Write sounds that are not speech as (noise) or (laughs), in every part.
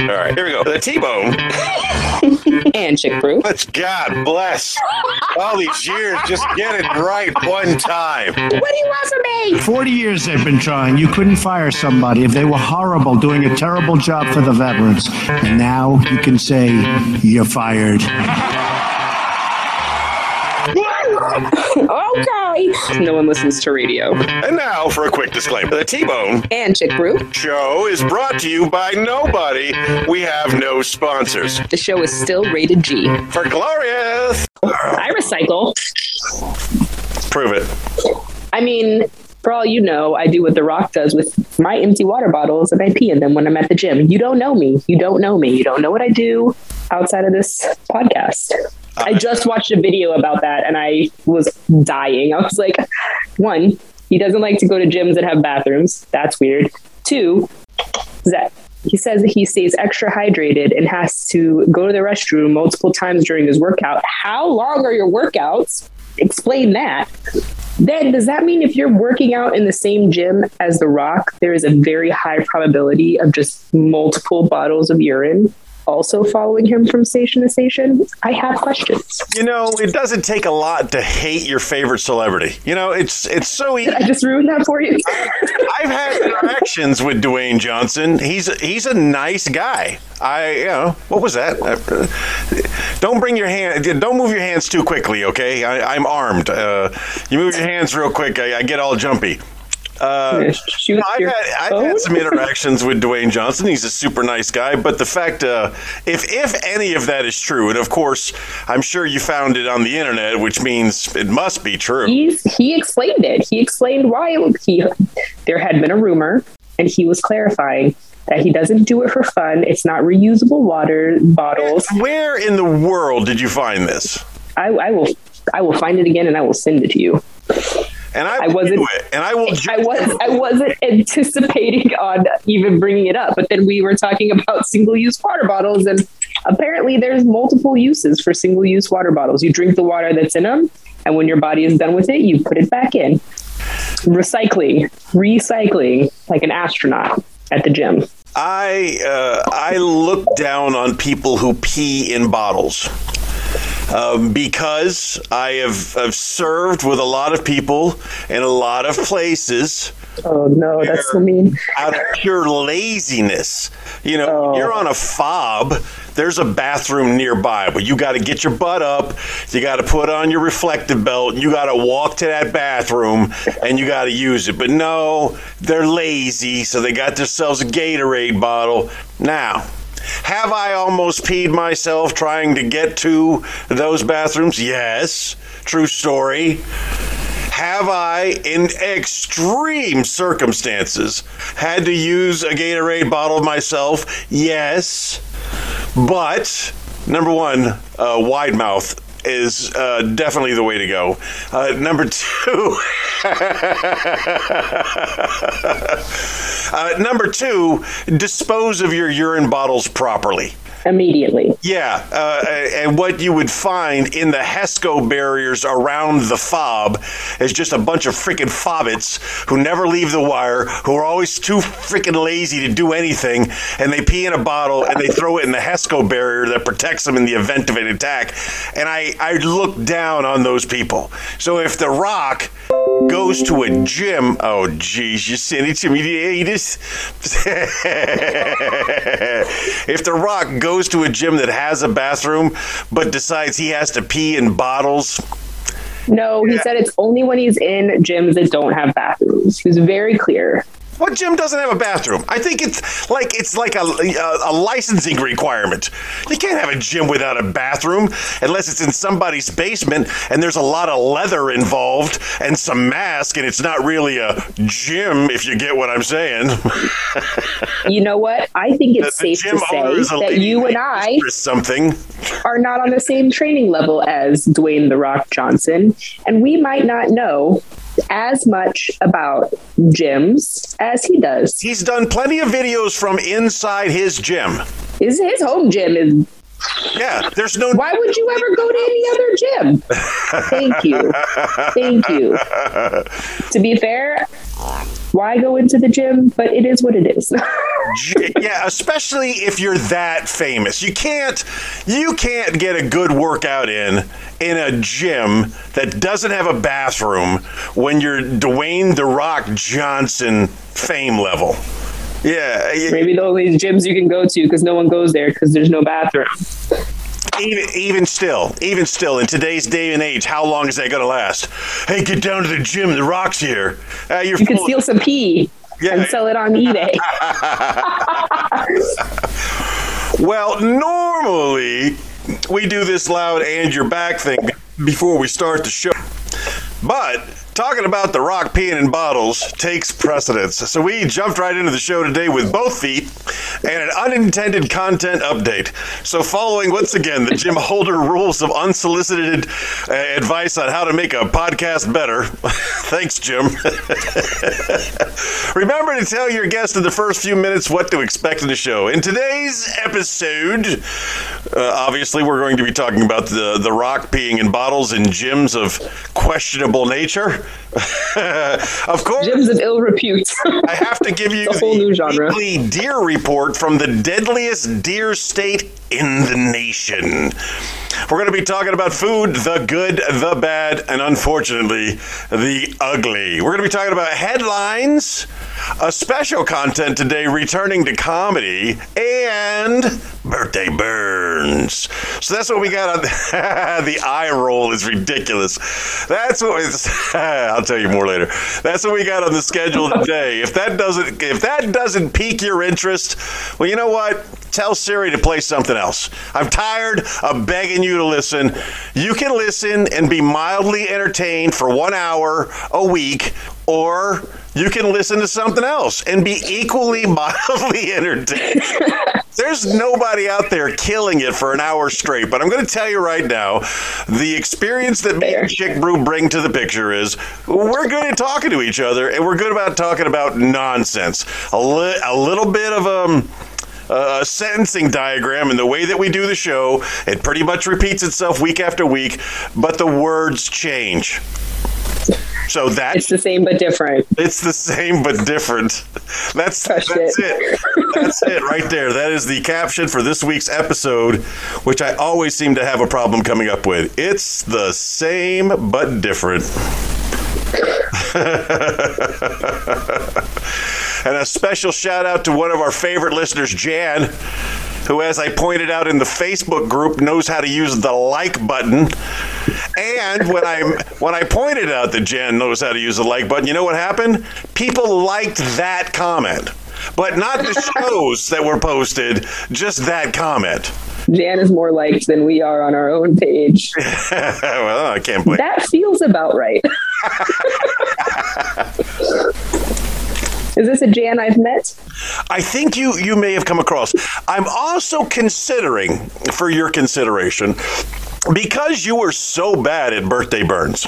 All right, here we go. The T-bone. (laughs) and Chick Brew. Let's God bless. All these years, just get it right one time. What do you want from me? 40 years they've been trying. You couldn't fire somebody if they were horrible, doing a terrible job for the veterans. And now you can say, you're fired. Okay. No one listens to radio. And now for a quick disclaimer. The T-Bone And Chick Brew. show is brought to you by nobody. We have no sponsors. The show is still rated G. For Glorious. I recycle. Prove it. I mean, for all you know, I do what The Rock does with my empty water bottles and I pee in them when I'm at the gym. You don't know me. You don't know me. You don't know what I do outside of this podcast. Uh, I just watched a video about that and I was dying. I was like, one, he doesn't like to go to gyms that have bathrooms. That's weird. Two, that he says that he stays extra hydrated and has to go to the restroom multiple times during his workout. How long are your workouts? Explain that. Then does that mean if you're working out in the same gym as The Rock, there is a very high probability of just multiple bottles of urine also following him from station to station? I have questions. You know, it doesn't take a lot to hate your favorite celebrity. You know, it's it's so easy. I just ruined that for you. (laughs) I've had interactions with Dwayne Johnson. He's he's a nice guy. I you know what was that? Uh, Don't bring your hand. Don't move your hands too quickly. Okay, I, I'm armed. Uh, you move your hands real quick. I, I get all jumpy. Uh, Shoot no, I've, had, I've had some interactions with Dwayne Johnson. He's a super nice guy, but the fact, uh, if if any of that is true, and of course, I'm sure you found it on the internet, which means it must be true. He's, he explained it. He explained why he there had been a rumor, and he was clarifying that he doesn't do it for fun. It's not reusable water bottles. Where in the world did you find this? I, I will I will find it again and I will send it to you. And I, I wasn't- do it, and I will. (laughs) I was I wasn't (laughs) anticipating on even bringing it up, but then we were talking about single use water bottles, and apparently there's multiple uses for single use water bottles. You drink the water that's in them, and when your body is done with it, you put it back in. Recycling, recycling, like an astronaut at the gym. I uh, I look down on people who pee in bottles. Um, because I have, have served with a lot of people in a lot of places Oh no, that's so mean. out of pure laziness. You know, Oh. you're on a fob, there's a bathroom nearby, but you got to get your butt up, you got to put on your reflective belt, you got to walk to that bathroom, and you got to use it. But no, they're lazy, so they got themselves a Gatorade bottle. Now, have I almost peed myself trying to get to those bathrooms? Yes. True story. Have I, in extreme circumstances, had to use a Gatorade bottle myself? Yes. But, number one, uh, wide mouth is uh, definitely the way to go. Uh, number (laughs) two, uh, number two, dispose of your urine bottles properly. Immediately. Yeah, uh, and what you would find in the HESCO barriers around the fob is just a bunch of freaking fobbits who never leave the wire, who are always too freaking lazy to do anything, and they pee in a bottle and they throw it in the HESCO barrier that protects them in the event of an attack. And I, I look down on those people. So if The Rock goes to a gym, oh geez, you sent it to me. Just (laughs) if The Rock goes to a gym that has a bathroom but decides he has to pee in bottles, No, he said it's only when he's in gyms that don't have bathrooms. He was very clear. What gym doesn't have a bathroom? I think it's like it's like a, a, a licensing requirement. You can't have a gym without a bathroom unless it's in somebody's basement and there's a lot of leather involved and some mask and it's not really a gym if you get what I'm saying. (laughs) You know what? I think it's The safe to say that you and I something. are not on the same training level as Dwayne The Rock Johnson, and we might not know as much about gyms as he does. He's done plenty of videos from inside his gym. His his home gym is Yeah, there's no. Why would you ever go to any other gym? Thank you. Thank you. To be fair, why go into the gym? But it is what it is. yeah, especially if you're that famous. You can't you can't get a good workout in in a gym that doesn't have a bathroom when you're Dwayne the Rock Johnson fame level. Yeah, maybe the only gyms you can go to because no one goes there because there's no bathroom. Even, even still, even still, in today's day and age, how long is that going to last? Hey, get down to the gym. The rock's here. Uh, you can steal some pee yeah. and sell it on eBay. (laughs) well, normally we do this loud and your back thing before we start the show. But talking about the rock peeing in bottles takes precedence. So we jumped right into the show today with both feet and an unintended content update. So following once again the Jim Holder rules of unsolicited uh, advice on how to make a podcast better. (laughs) Thanks, Jim. (laughs) Remember to tell your guest in the first few minutes what to expect in the show. In today's episode, uh, obviously we're going to be talking about the the rock peeing in bottles in gyms of questionable nature. (laughs) of course. Gyms of ill repute. I have to give (laughs) you the whole new genre. weekly deer report from the deadliest deer state in the nation. We're going to be talking about food, the good, the bad, and unfortunately, the ugly. We're going to be talking about headlines, a special content today returning to comedy, and birthday burns. So that's what we got on (laughs) the eye roll is ridiculous. That's what (laughs) I'll tell you more later. That's what we got on the schedule today. If that doesn't if that doesn't pique your interest, well, you know what? Tell Siri to play something else. I'm tired of begging you to listen. You can listen and be mildly entertained for one hour a week, or you can listen to something else and be equally (laughs) mildly entertained. (laughs) There's nobody out there killing it for an hour straight, but I'm going to tell you right now the experience that me and Chick Brew bring to the picture is we're good at talking to each other and we're good about talking about nonsense. A, li- a little bit of um, a sentencing diagram and the way that we do the show. It pretty much repeats itself week after week, but the words change. So that's it's the same but different. It's the same but different. That's that's it. it. That's it right there. That is the caption for this week's episode, which I always seem to have a problem coming up with. It's the same but different. (laughs) and a special shout out to one of our favorite listeners, Jan, who, as I pointed out in the Facebook group, knows how to use the like button. And when I when I pointed out that Jan knows how to use the like button, you know what happened? People liked that comment, but not the (laughs) shows that were posted. Just that comment. Jan is more liked than we are on our own page. (laughs) well, I can't blame. That feels about right. (laughs) Is this a Jan I've met? I think you you may have come across. I'm also considering for your consideration because you were so bad at birthday burns.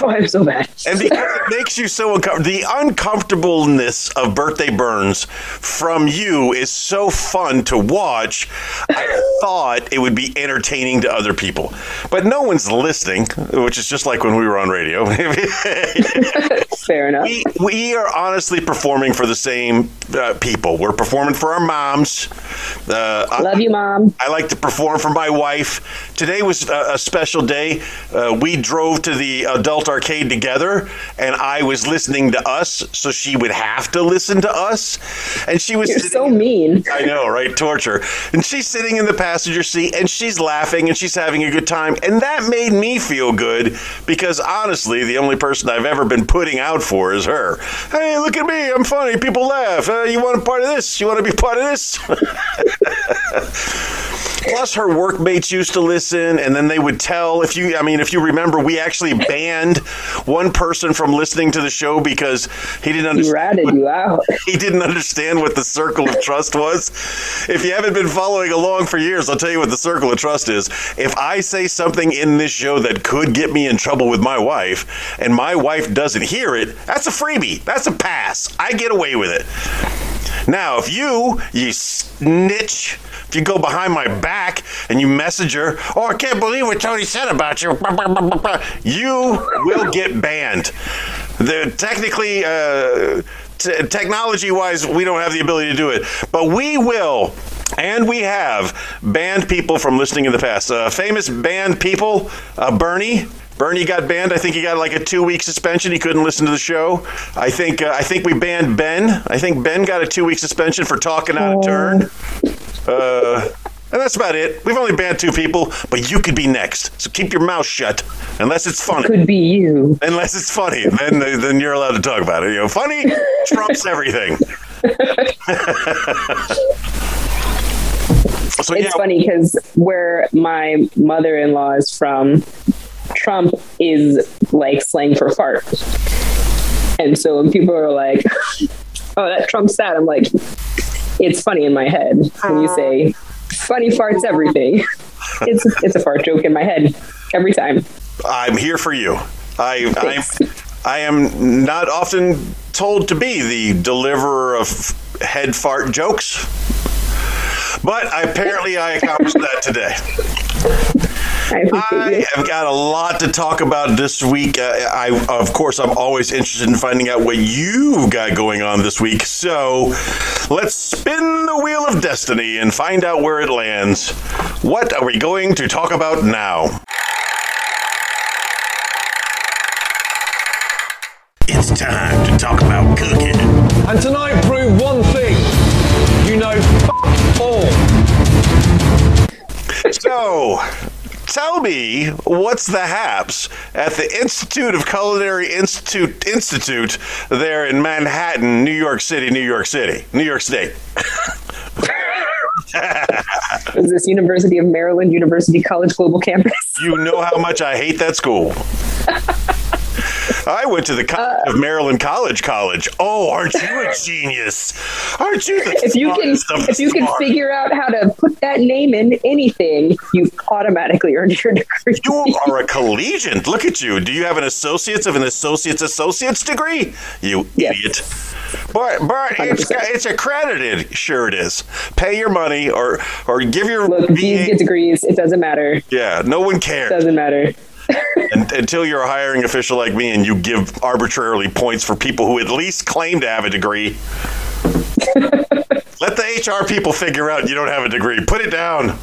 Oh, I'm so bad. and because it makes you so uncomfortable, the uncomfortableness of birthday burns from you is so fun to watch. I thought it would be entertaining to other people, but no one's listening, which is just like when we were on radio. (laughs) Fair enough. We, we are honestly performing for the same uh, people. We're performing for our moms. Uh, Love I, you, mom. I like to perform for my wife. Today was a, a special day. Uh, we drove to the adult arcade together, and I was listening to us, so she would have to listen to us. And she was You're so mean. (laughs) I know, right? Torture. And she's sitting in the passenger seat, and she's laughing, and she's having a good time, and that made me feel good because honestly, the only person I've ever been putting out for is her. Hey, look at me! I'm funny. People laugh. Uh, you want a part of this? You want to be part of this? (laughs) Plus, her workmates used to listen, and then they would tell. If you, I mean, if you remember, we actually banned one person from listening to the show because he didn't understand. He ratted what, you out. (laughs) He didn't understand what the circle of trust was. If you haven't been following along for years, I'll tell you what the circle of trust is. If I say something in this show that could get me in trouble with my wife, and my wife doesn't hear it, that's a freebie. That's a pass. I get away with it. Now, if you, you snitch, if you go behind my back and you message her, oh, I can't believe what Tony said about you, you will get banned. The, technically, uh, t- technology wise, we don't have the ability to do it, but we will. And we have banned people from listening in the past. Uh, famous banned people, uh, Bernie. Bernie got banned. I think he got like a two-week suspension. He couldn't listen to the show. I think uh, I think we banned Ben. I think Ben got a two-week suspension for talking out of turn. Uh, and that's about it. We've only banned two people, but you could be next. So keep your mouth shut, unless it's funny. It could be you. Unless it's funny, then then you're allowed to talk about it. You know, funny (laughs) trumps everything. (laughs) so It's yeah, funny because where my mother-in-law is from, Trump is like slang for fart. And so when people are like, (laughs) "Oh, that Trump's sad," I'm like, "It's funny in my head when you say funny farts everything." (laughs) It's it's a fart joke in my head every time. I'm here for you. I Thanks. I'm I am not often told to be the deliverer of head fart jokes, but apparently I accomplished that today. (laughs) I appreciate I you. have got a lot to talk about this week. Uh, I, of course, I'm always interested in finding out what you got going on this week. So, let's spin the wheel of destiny and find out where it lands. What are we going to talk about now? It's time to talk about cooking. And tonight prove one thing. You know, f- all. So, tell me what's the haps at the Institute of Culinary Institute Institute there in Manhattan, New York City, New York City, New York State. (laughs) Is this University of Maryland University College Global Campus? You know how much I hate that school. (laughs) I went to the College uh, of Maryland College College. Oh, aren't you a (laughs) genius? Aren't you the If you can, smartest of the if you can figure out how to put that name in anything, you've automatically earned your degree. You (laughs) are a collegiate. Look at you. Do you have an associate's of an associate's associate's degree? You Yes. idiot. But but it's it's accredited. Sure it is. Pay your money or or give your Look, these get degrees. It doesn't matter. Yeah, no one cares It Doesn't matter. Un- until you're a hiring official like me and you give arbitrarily points for people who at least claim to have a degree. (laughs) Let the HR people figure out you don't have a degree. Put it down.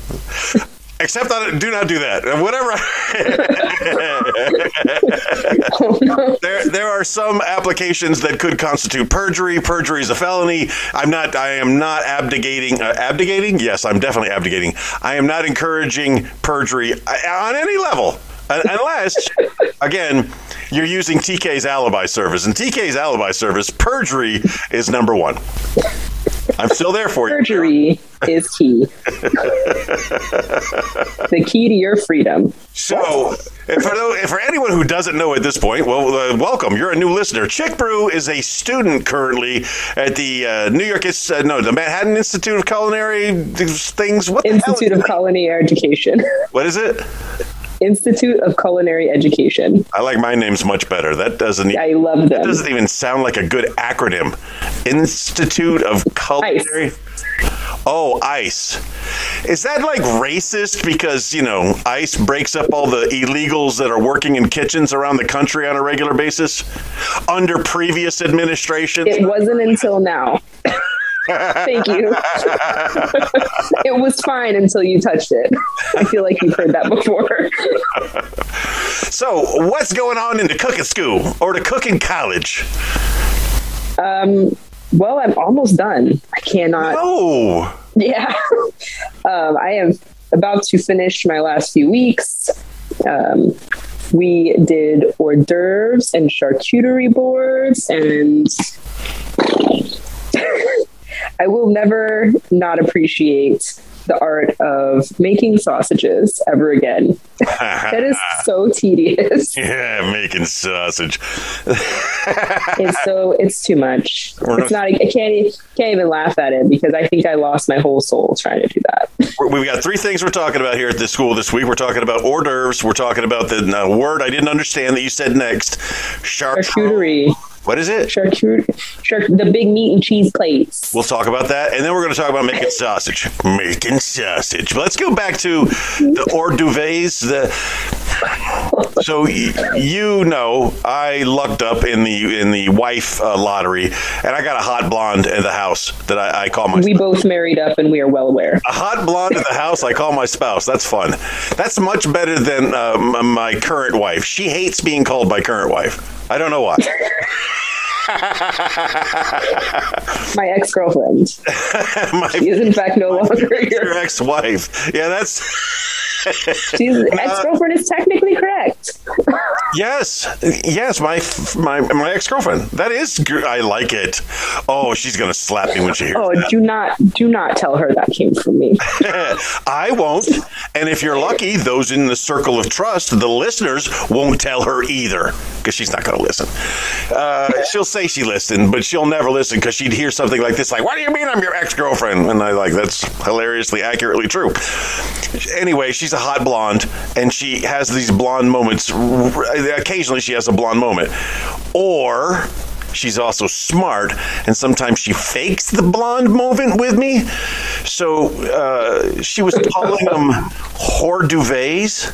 Except that, do not do that. Whatever. (laughs) There, there are some applications that could constitute perjury. Perjury is a felony. I'm not. I am not abdicating. Uh, abdicating? Yes, I'm definitely abdicating. I am not encouraging perjury uh, on any level, unless, again, you're using TK's alibi service. And TK's alibi service, perjury is number one. I'm still there for you. Perjury is key. the key to your freedom. So, if for, for anyone who doesn't know at this point, well, uh, welcome. You're a new listener. Chick Brew is a student currently at the uh, New York, uh, no, the Manhattan Institute of Culinary things. What Institute of? Culinary Education. What is it? Institute of Culinary Education. I like my names much better. That doesn't. I love them. doesn't even sound like a good acronym. Institute of Culinary. Oh, ICE. Is that like racist because, you know, ICE breaks up all the illegals that are working in kitchens around the country on a regular basis under previous administrations? It wasn't until now. (laughs) Thank you. (laughs) it was fine until you touched it. I feel like you've heard that before. So, what's going on in the cooking school or the cooking college? Um, Well, I'm almost done. I cannot. Oh, Yeah. um, I am about to finish my last few weeks. Um, we did hors d'oeuvres and charcuterie boards, and I will never not appreciate the art of making sausages ever again. (laughs) that is so tedious. (laughs) yeah, making sausage. (laughs) It's so it's too much. We're It's not. I can't. Can't even laugh at it because I think I lost my whole soul trying to do that. We've got three things we're talking about here at this school this week. We're talking about hors d'oeuvres. We're talking about the uh, word I didn't understand that you said next. Charcuterie. Charcuterie. What is it? Charcuterie, char- the big meat and cheese plates. We'll talk about that, and then we're going to talk about making sausage. Making sausage. But let's go back to the hors d'oeuvres. The (laughs) so you know, I lucked up in the in the wife uh, lottery, and I got a hot blonde in the house that I, I call my We both married up, and we are well aware. a hot blonde in the house. I call my spouse. That's fun. That's much better than uh, m- my current wife. She hates being called my current wife. I don't know why. (laughs) (laughs) My ex girlfriend. my She is in fact no longer your your. ex-wife. Yeah, that's She's ex girlfriend is technically correct. yes, yes. My my my ex-girlfriend. That is. I like it. Oh, she's gonna slap me when she hears. Oh, that. do not do not tell her that came from me. (laughs) I won't. And if you're lucky, those in the circle of trust, the listeners, won't tell her either because she's not going to listen. Uh, she'll say she listened, but she'll never listen because she'd hear something like this, like, "What do you mean I'm your ex-girlfriend?" And I like that's hilariously accurately true. Anyway, she's a hot blonde, and she has these blonde moments. Occasionally, she has a blonde moment, or she's also smart and sometimes she fakes the blonde moment with me. So uh, she was calling (laughs) them hors d'oeuvres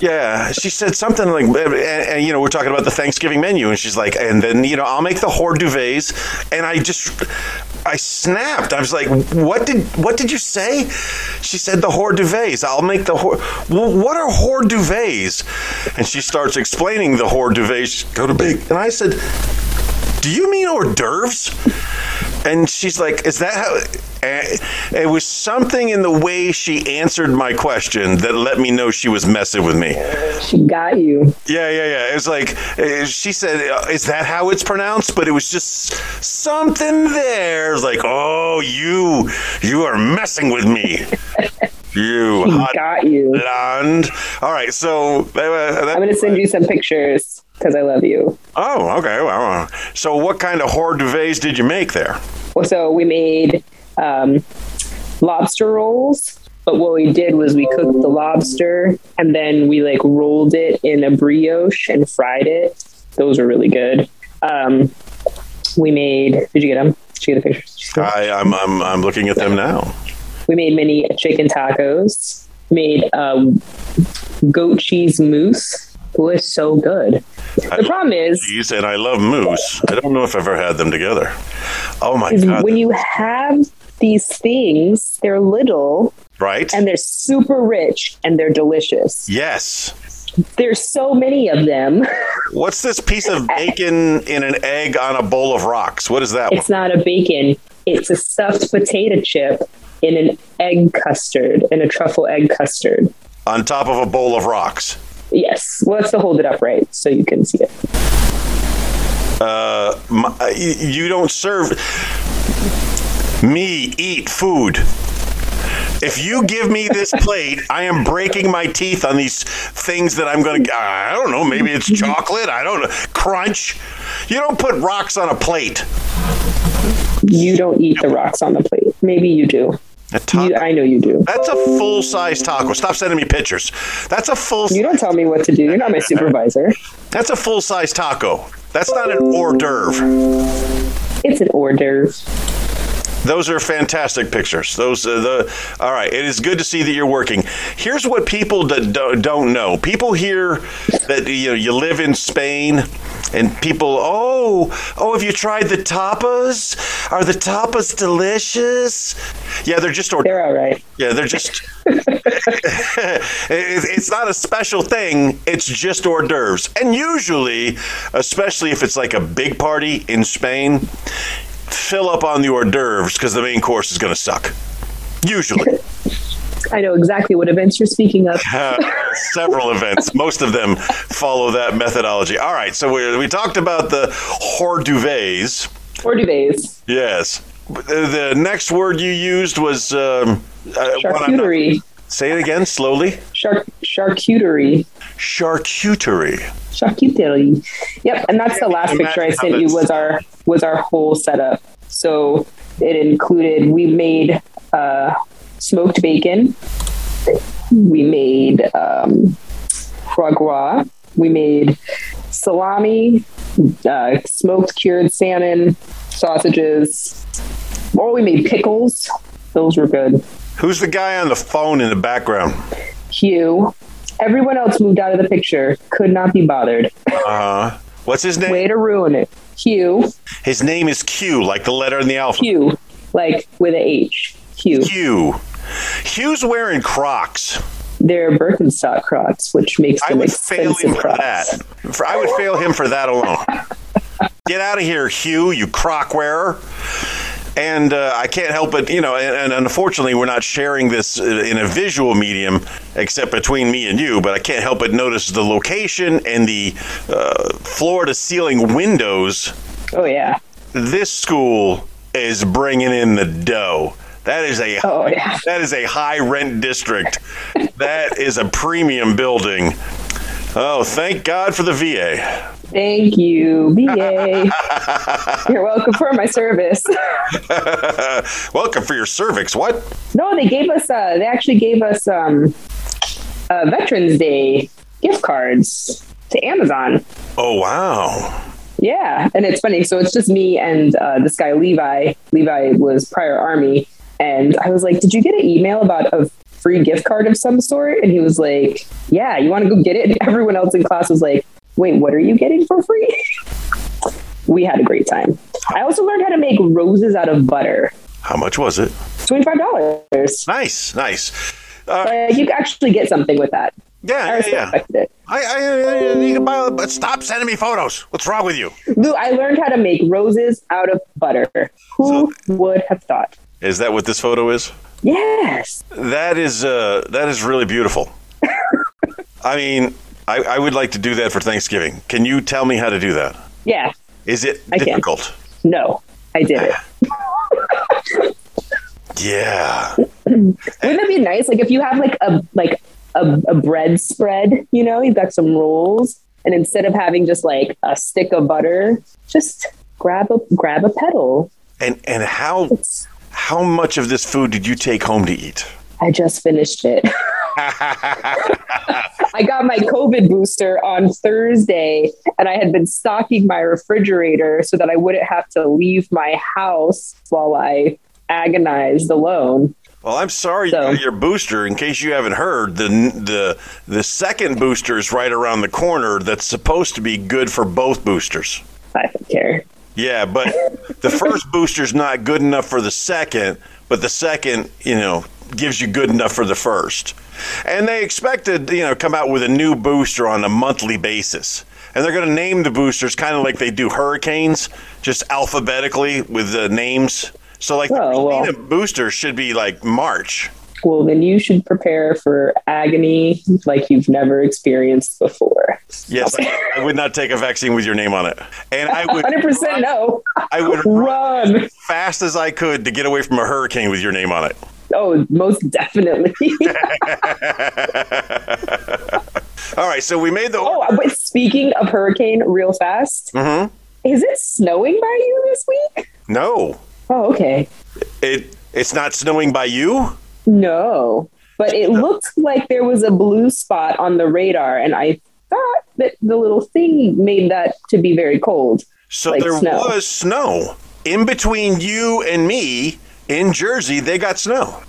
Yeah she said something like and, and, you know we're talking about the thanksgiving menu and she's like and then you know i'll make the hors d'oeuvres and i just i snapped. I was like what did what did you say? She said the hors d'oeuvres. I'll make the hors what are hors d'oeuvres? And she starts explaining the hors d'oeuvres. Go to big and i said do you mean hors d'oeuvres and she's like is that how eh, it was something in the way she answered my question that let me know she was messing with me. She got you. Yeah, yeah, yeah. It was like uh, she said, "Is that how it's pronounced?" But it was just something there. It was like, "Oh, you, you are messing with me, (laughs) you got you. blonde." All right, so uh, that, I'm gonna send you some pictures because I love you. Oh, okay. Well, so what kind of hors d'oeuvres did you make there? Well, so we made um, lobster rolls, but what we did was we cooked the lobster and then we like rolled it in a brioche and fried it. Those are really good. Um, we made. Did you get them? Did you get the pictures? Did you see them? I, I'm, I'm, I'm looking at them now. We made mini chicken tacos. Made um, goat cheese mousse. It was so good. The problem is, Cheese and I love mousse. I don't know if I've ever had them together. Oh my god! when you have these things, they're little right? and they're super rich and they're delicious. yes. There's so many of them. (laughs) What's this piece of bacon in an egg on a bowl of rocks? What is that? It's not a bacon. It's a stuffed potato chip in an egg custard, in a truffle egg custard. on top of a bowl of rocks. Yes. Well, let's hold it upright so you can see it. Uh, my, you you don't serve me eat food. If you give me this (laughs) plate, I am breaking my teeth on these things that I'm going to. I don't know. Maybe it's chocolate. I don't know. Crunch. You don't put rocks on a plate. You don't eat the rocks on the plate. Maybe you do. A taco- You, I know you do. That's a full size taco. Stop sending me pictures. That's a full. You don't tell me what to do. You're not my supervisor. That's a full size taco. That's not an hors d'oeuvre. It's an hors d'oeuvre. Those are fantastic pictures. Those uh, the all right. It is good to see that you're working. Here's what people that do, don't know. People hear that you know you live in Spain, and people oh oh have you tried the tapas? Are the tapas delicious? Yeah, they're just hors They're all right. yeah, they're just. (laughs) (laughs) it's not a special thing. It's just hors d'oeuvres, and usually, especially if it's like a big party in Spain, fill up on the hors d'oeuvres because the main course is going to suck. Usually, (laughs) I know exactly what events you're speaking of. (laughs) Uh, several events. Most of them follow that methodology. All right, so we we talked about the hors d'oeuvres. Hors d'oeuvres. Yes. The the next word you used was um, uh, not- Charcuterie. Say it again slowly. Char- charcuterie. Charcuterie. Charcuterie. Yep, and that's the last picture I sent you was our was our whole setup. So it included we made uh, smoked bacon, we made um, foie gras, we made salami, uh, smoked cured salmon, sausages. Or we made pickles. Those were good. Who's the guy on the phone in the background? Hugh. Everyone else moved out of the picture. Could not be bothered. Uh, what's his name? Way to ruin it. Hugh. His name is Q, like the letter in the alphabet. Hugh. Like with a H. Hugh. Hugh. Hugh's wearing Crocs. They're Birkenstock Crocs, which makes I them would fail him for Crocs. that. For, I would fail him for that alone. (laughs) Get out of here, Hugh, you croc wearer. And uh, I can't help but, you know, and, and unfortunately, we're not sharing this uh, in a visual medium except between me and you, but I can't help but notice the location and the uh, floor to ceiling windows. Oh yeah. This school is bringing in the dough. That is a Oh yeah. that is a high rent district. that is a premium building. Oh, thank God for the VA. Thank you, BA. (laughs) You're welcome for my service. (laughs) Welcome for your cervix. What? No, they gave us. Uh, they actually gave us um, uh, Veterans Day gift cards to Amazon. Oh, wow. Yeah, and it's funny. So it's just me and uh, this guy Levi. Levi was prior army, and I was like, "Did you get an email about a free gift card of some sort?" And he was like, "Yeah, you want to go get it?" And everyone else in class was like, "Wait, what are you getting for free?" (laughs) we had a great time. I also learned how to make roses out of butter. How much was it? Twenty five dollars. Nice, nice. Uh, you actually get something with that. I yeah, yeah, yeah. respected it. I, I, I, you can buy, but stop sending me photos. What's wrong with you? Lou, I learned how to make roses out of butter. Who would have thought? Is that what this photo is? Yes. That is uh, that is really beautiful. (laughs) I mean, I, I would like to do that for Thanksgiving. Can you tell me how to do that? Yeah. Is it I can. difficult? No, I did it. (laughs) Yeah. Wouldn't it be nice? Like if you have like a like a, a bread spread, you know, you've got some rolls, and instead of having just like a stick of butter, just grab a grab a petal. And and how It's, how much of this food did you take home to eat? I just finished it. (laughs) I got my COVID booster on Thursday, and I had been stocking my refrigerator so that I wouldn't have to leave my house while I agonized alone. Well, I'm sorry So- you your booster. In case you haven't heard, the the the second booster is right around the corner. That's supposed to be good for both boosters. I don't care. Yeah, but the first booster's not good enough for the second, but the second, you know, gives you good enough for the first. And they expected, you know, come out with a new booster on a monthly basis. And they're going to name the boosters kind of like they do hurricanes, just alphabetically with the names. So like the Oh, well. Booster should be like March. Well, then you should prepare for agony like you've never experienced before. Yes, I, I would not take a vaccine with your name on it. And I would (laughs) 100% no. I would run Run. as fast as I could to get away from a hurricane with your name on it. Oh, most definitely. (laughs) All right, so we made the oh, but speaking of hurricane, real fast, Mhm. is it snowing by you this week? No, Oh, okay. it it's not snowing by you. No, but it looked like there was a blue spot on the radar, and I thought that the little thing made that to be very cold. So Like there snow. was snow in between you and me in Jersey. They got snow.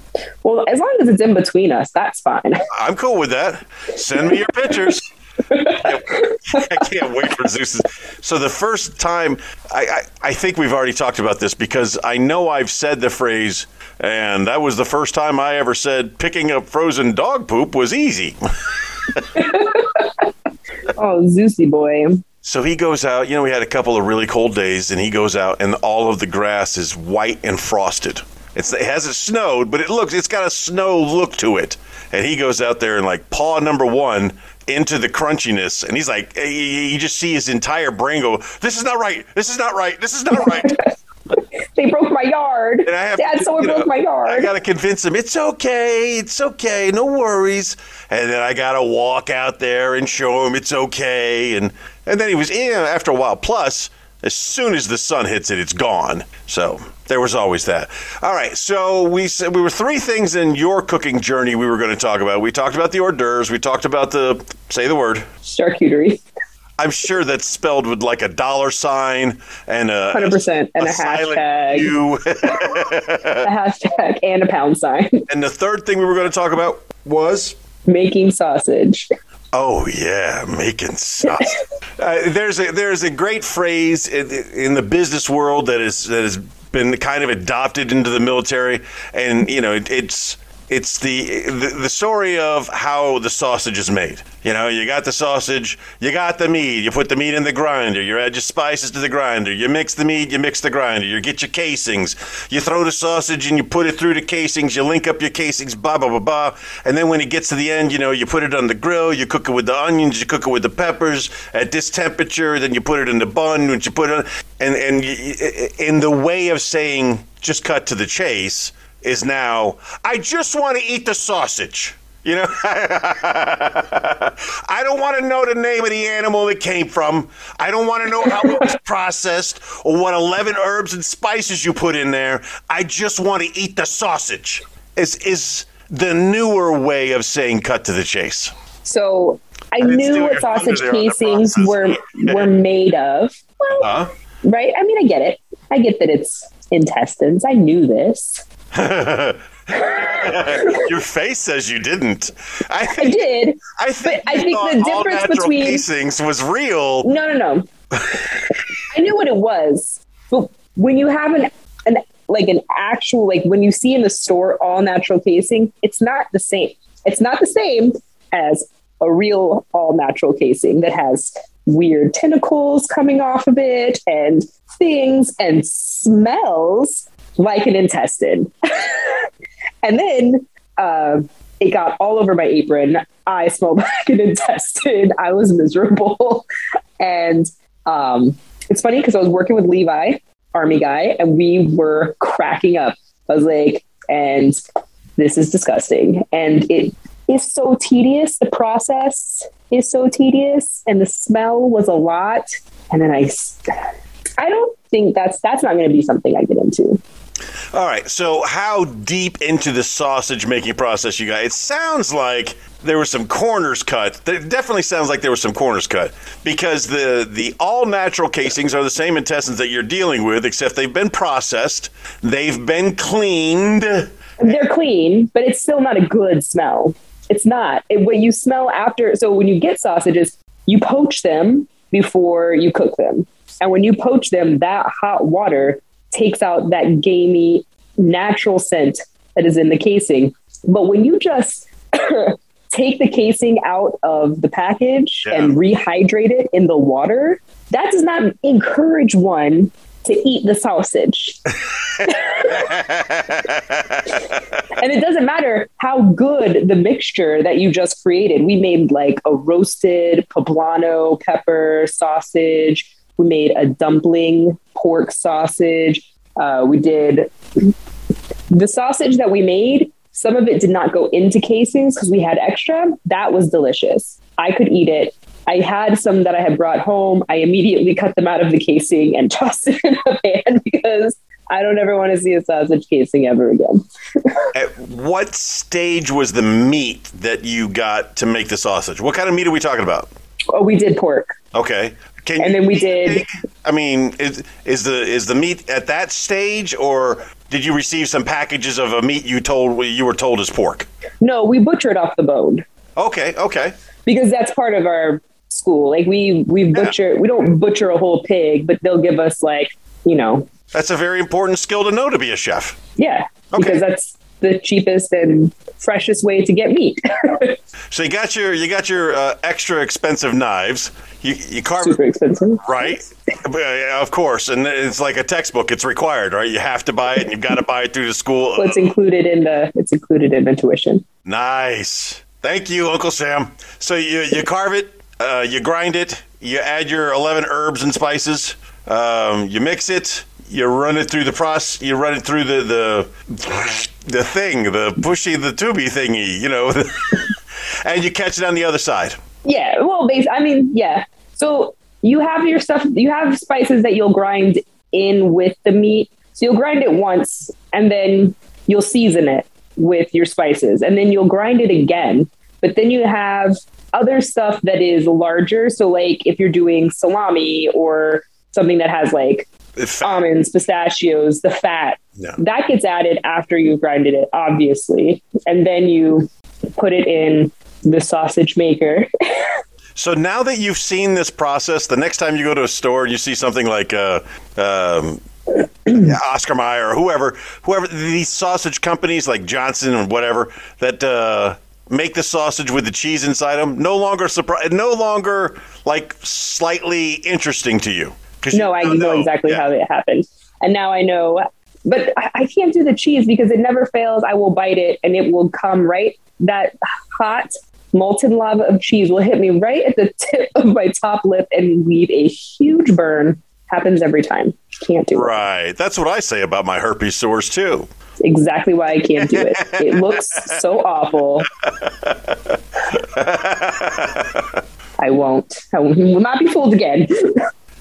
Well, as long as it's in between us, that's fine. (laughs) I'm cool with that. Send me your pictures. (laughs) I can't wait for Zeus's. So the first time, I, I I think we've already talked about this because I know I've said the phrase, and that was the first time I ever said picking up frozen dog poop was easy. (laughs) Oh, Zeusy boy. So he goes out. You know, we had a couple of really cold days, and he goes out, and all of the grass is white and frosted. It's, it hasn't snowed, but it looks it's got a snow look to it. And he goes out there and like paw number one into the crunchiness, and he's like, you just see his entire brain go, "This is not right. This is not right. This is not right." (laughs) They broke my yard. And I have Dad, to, someone know, broke my yard. I got to convince him it's okay, it's okay, no worries. And then I got to walk out there and show him it's okay. And and then he was, in after a while. Plus, as soon as the sun hits it, it's gone. So there was always that. All right, so we said we were three things in your cooking journey we were going to talk about. We talked about the hors d'oeuvres. We talked about the say the word. Charcuterie. I'm sure that's spelled with like a dollar sign and a 100% and a, silent hashtag, (laughs) a hashtag and a pound sign. and the third thing we were going to talk about was Making sausage. Oh yeah, making sausage. (laughs) uh, there's a there's a great phrase in, in the business world that is that has been kind of adopted into the military, and you know it, it's it's the, the the story of how the sausage is made. You know, you got the sausage, you got the meat, you put the meat in the grinder, you add your spices to the grinder, you mix the meat, you mix the grinder, you get your casings, you throw the sausage and you put it through the casings, you link up your casings, blah blah blah blah, and then when it gets to the end, you know, you put it on the grill, you cook it with the onions, you cook it with the peppers at this temperature, then you put it in the bun, which you put it, and and in the way of saying just cut to the chase is now, I just want to eat the sausage. You know, (laughs) I don't want to know the name of the animal it came from. I don't want to know how it was processed or what 11 herbs and spices you put in there. I just want to eat the sausage. Is is the newer way of saying cut to the chase. So I, didn't knew what sausage thunder there on the casings were were (laughs) made of. Well, Huh? right? I mean, I get it. I get that it's intestines. I knew this. (laughs) Your face says you didn't. I I did. I think, but I think the all difference natural between- casings was real. No, no, no. I knew what it was, but when you have an an like an actual like when you see in the store all natural casing, it's not the same. It's not the same as a real all natural casing that has weird tentacles coming off of it and things and smells like an intestine. (laughs) and then uh, it got all over my apron. I smelled (laughs) like an intestine. I was miserable. (laughs) and um, it's funny because I was working with Levi, army guy, and we were cracking up. I was like, and this is disgusting. And it is so tedious. The process is so tedious, and the smell was a lot. And then I, I don't think that's that's not going to be something I get into. All right. So, how deep into the sausage making process you got? It sounds like there were some corners cut. It definitely sounds like there were some corners cut because the the all natural casings are the same intestines that you're dealing with, except they've been processed, they've been cleaned. They're clean, but it's still not a good smell. It's not. It, what you smell after, so when you get sausages, you poach them before you cook them. And when you poach them, that hot water takes out that gamey, natural scent that is in the casing. But when you just (coughs) take the casing out of the package Yeah. and rehydrate it in the water, that does not encourage one to eat the sausage. (laughs) and it doesn't matter how good the mixture that you just created. We made like a roasted poblano pepper sausage. We made a dumpling pork sausage. Uh, we did the sausage that we made. Some of it did not go into casings because we had extra. That was delicious. I could eat it. I had some that I had brought home. I immediately cut them out of the casing and (laughs) tossed it in a pan because I don't ever want to see a sausage casing ever again. (laughs) At what stage was the meat that you got to make the sausage? What kind of meat are we talking about? Oh, we did pork. Okay. Can And then we did- I mean, is is the is the meat at that stage, or did you receive some packages of a meat you told you were told is pork? No, we butchered off the bone Okay, okay. because that's part of our school. Like we we butcher we don't butcher a whole pig, but they'll give us like, you know, That's a very important skill to know to be a chef. yeah, Okay. because that's the cheapest and freshest way to get meat. (laughs) So you got your you got your uh, extra expensive knives. You you carve Super expensive. right, Uh, of course, and it's like a textbook. It's required, right? You have to buy it. and You've got to buy it through the school. Well, it's included in the it's included in the tuition. Nice. Thank you, Uncle Sam. So you you carve it, uh, you grind it, you add your eleven herbs and spices, um, you mix it, you run it through the process, you run it through the the the thing, the pushy, the tubey thingy, you know, (laughs) and you catch it on the other side. Yeah, well. I mean, yeah. So you have your stuff. You have spices that you'll grind in with the meat. So you'll grind it once, and then you'll season it with your spices, and then you'll grind it again. But then you have other stuff that is larger. So, like if you're doing salami or something that has like almonds, pistachios, the fat, that gets added after you've grinded it, obviously. And then you put it in the sausage maker. (laughs) So now that you've seen this process, the next time you go to a store and you see something like uh, um, Oscar Mayer or whoever, whoever these sausage companies like Johnson and whatever that uh, make the sausage with the cheese inside them, no longer surpri- no longer like slightly interesting to you. No, I now know exactly Yeah. how it happened. And now I know, but I, I can't do the cheese because it never fails. I will bite it and it will come right. That hot molten lava of cheese will hit me right at the tip of my top lip and leave a huge burn. Happens every time. Can't do it. Right. That's what I say about my herpes sores too. Exactly why I can't do it. It (laughs) looks so awful. (laughs) I won't. I will not be fooled again. (laughs)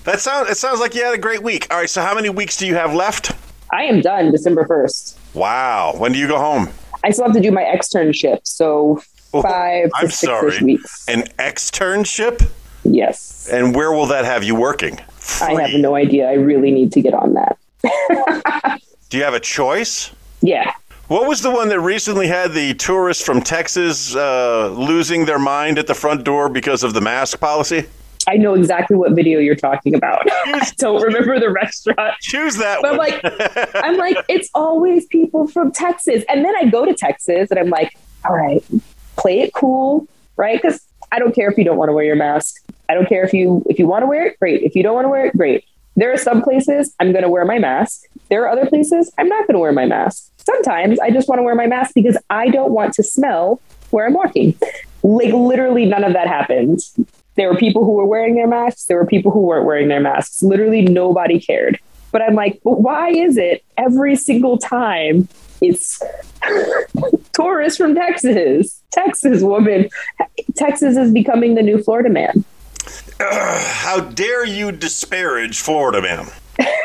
That sounds. It sounds like you had a great week. All right. So how many weeks do you have left? I am done December 1st. Wow. When do you go home? I still have to do my externship. So five I'm to six sorry. weeks. An externship? Yes. And where will that have you working? I have no idea. I really need to get on that. (laughs) Do you have a choice? Yeah. What was the one that recently had the tourists from Texas uh, losing their mind at the front door because of the mask policy? I know exactly what video you're talking about. (laughs) I don't remember the restaurant. Choose that But I'm one. like, (laughs) I'm like, it's always people from Texas. And then I go to Texas and I'm like, all right, play it cool, right? Because I don't care if you don't want to wear your mask. I don't care if you if you want to wear it, great. If you don't want to wear it, great. There are some places I'm going to wear my mask. There are other places I'm not going to wear my mask. Sometimes I just want to wear my mask because I don't want to smell where I'm walking. Like literally none of that happened. There were people who were wearing their masks. There were people who weren't wearing their masks. Literally nobody cared. But I'm like, but why is it every single time it's (laughs) tourists from Texas? Texas woman. Texas is becoming the new Florida man. How dare you disparage Florida man? (laughs)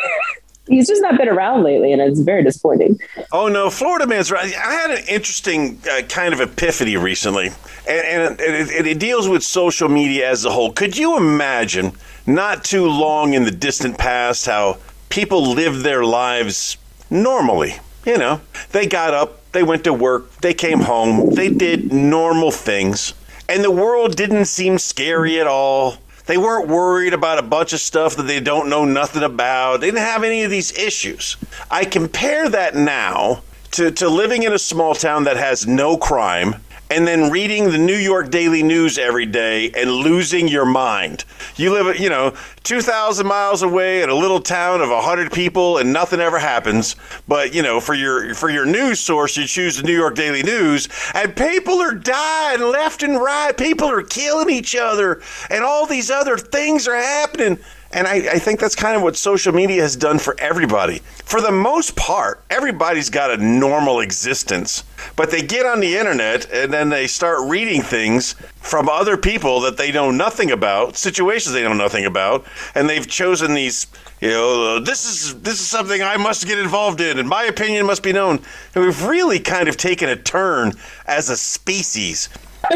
He's just not been around lately, and it's very disappointing. Oh no, Florida man's right. I had an interesting uh, kind of epiphany recently, and, and it, it, it deals with social media as a whole. Could you imagine, not too long in the distant past, how people lived their lives normally? You know, they got up, they went to work, they came home, they did normal things, and the world didn't seem scary at all. They weren't worried about a bunch of stuff that they don't know nothing about. They didn't have any of these issues. I compare that now to, to living in a small town that has no crime and then reading the New York Daily News every day and losing your mind. You live, you know, 2,000 miles away in a little town of 100 people and nothing ever happens. But, you know, for your for your news source, you choose the New York Daily News and people are dying left and right. People are killing each other and all these other things are happening. And I, I think that's kind of what social media has done for everybody. For the most part, everybody's got a normal existence, but they get on the internet and then they start reading things from other people that they know nothing about, situations they know nothing about, and they've chosen these. You know, this is this is something I must get involved in, and my opinion must be known. And we've really kind of taken a turn as a species (laughs)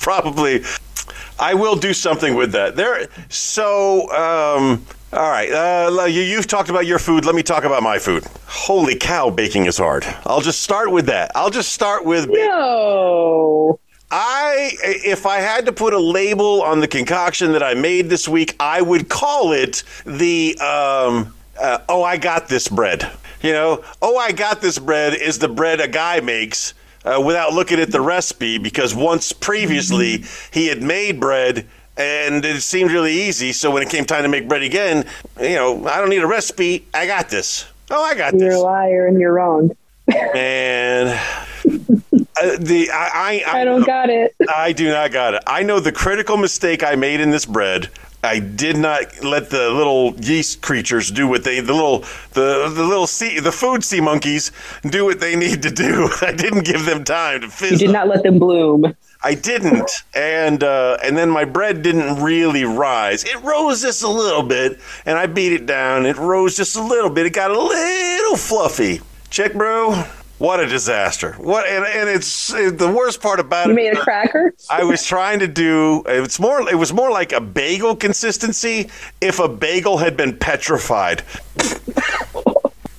probably I will do something with that. There. So, um, all right. Uh, you, you've talked about your food. Let me talk about my food. Holy cow, baking is hard. I'll just start with that. I'll just start with. No. I, if I had to put a label on the concoction that I made this week, I would call it the. Um, uh, oh, I got this bread. You know, oh, I got this bread is the bread a guy makes uh, without looking at the recipe because once previously he had made bread and it seemed really easy. So when it came time to make bread again, you know, I don't need a recipe. I got this. Oh, I got You're this. a liar and you're wrong. And uh, the I, I, I don't got it. I do not got it. I know the critical mistake I made in this bread. I did not let the little yeast creatures do what they the little the the little sea the food sea monkeys do what they need to do. (laughs) I didn't give them time to fizz. You did not let them bloom. I didn't, and uh, and then my bread didn't really rise. It rose just a little bit, and I beat it down. It rose just a little bit. It got a little fluffy. Check, bro. What a disaster! What and, and it's the worst part about You it. made a cracker? (laughs) I was trying to do it's more it was more like a bagel consistency if a bagel had been petrified.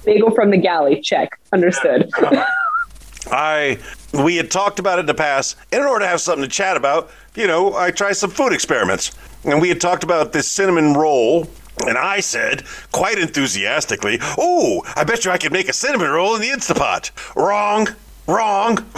Bagel from the galley. Check. Understood. (laughs) I we had talked about it in the past. In order to have something to chat about, you know, I try some food experiments. And we had talked about this cinnamon roll and I said, quite enthusiastically, "Oh, I bet you I could make a cinnamon roll in the Instapot." Wrong. Wrong. (laughs)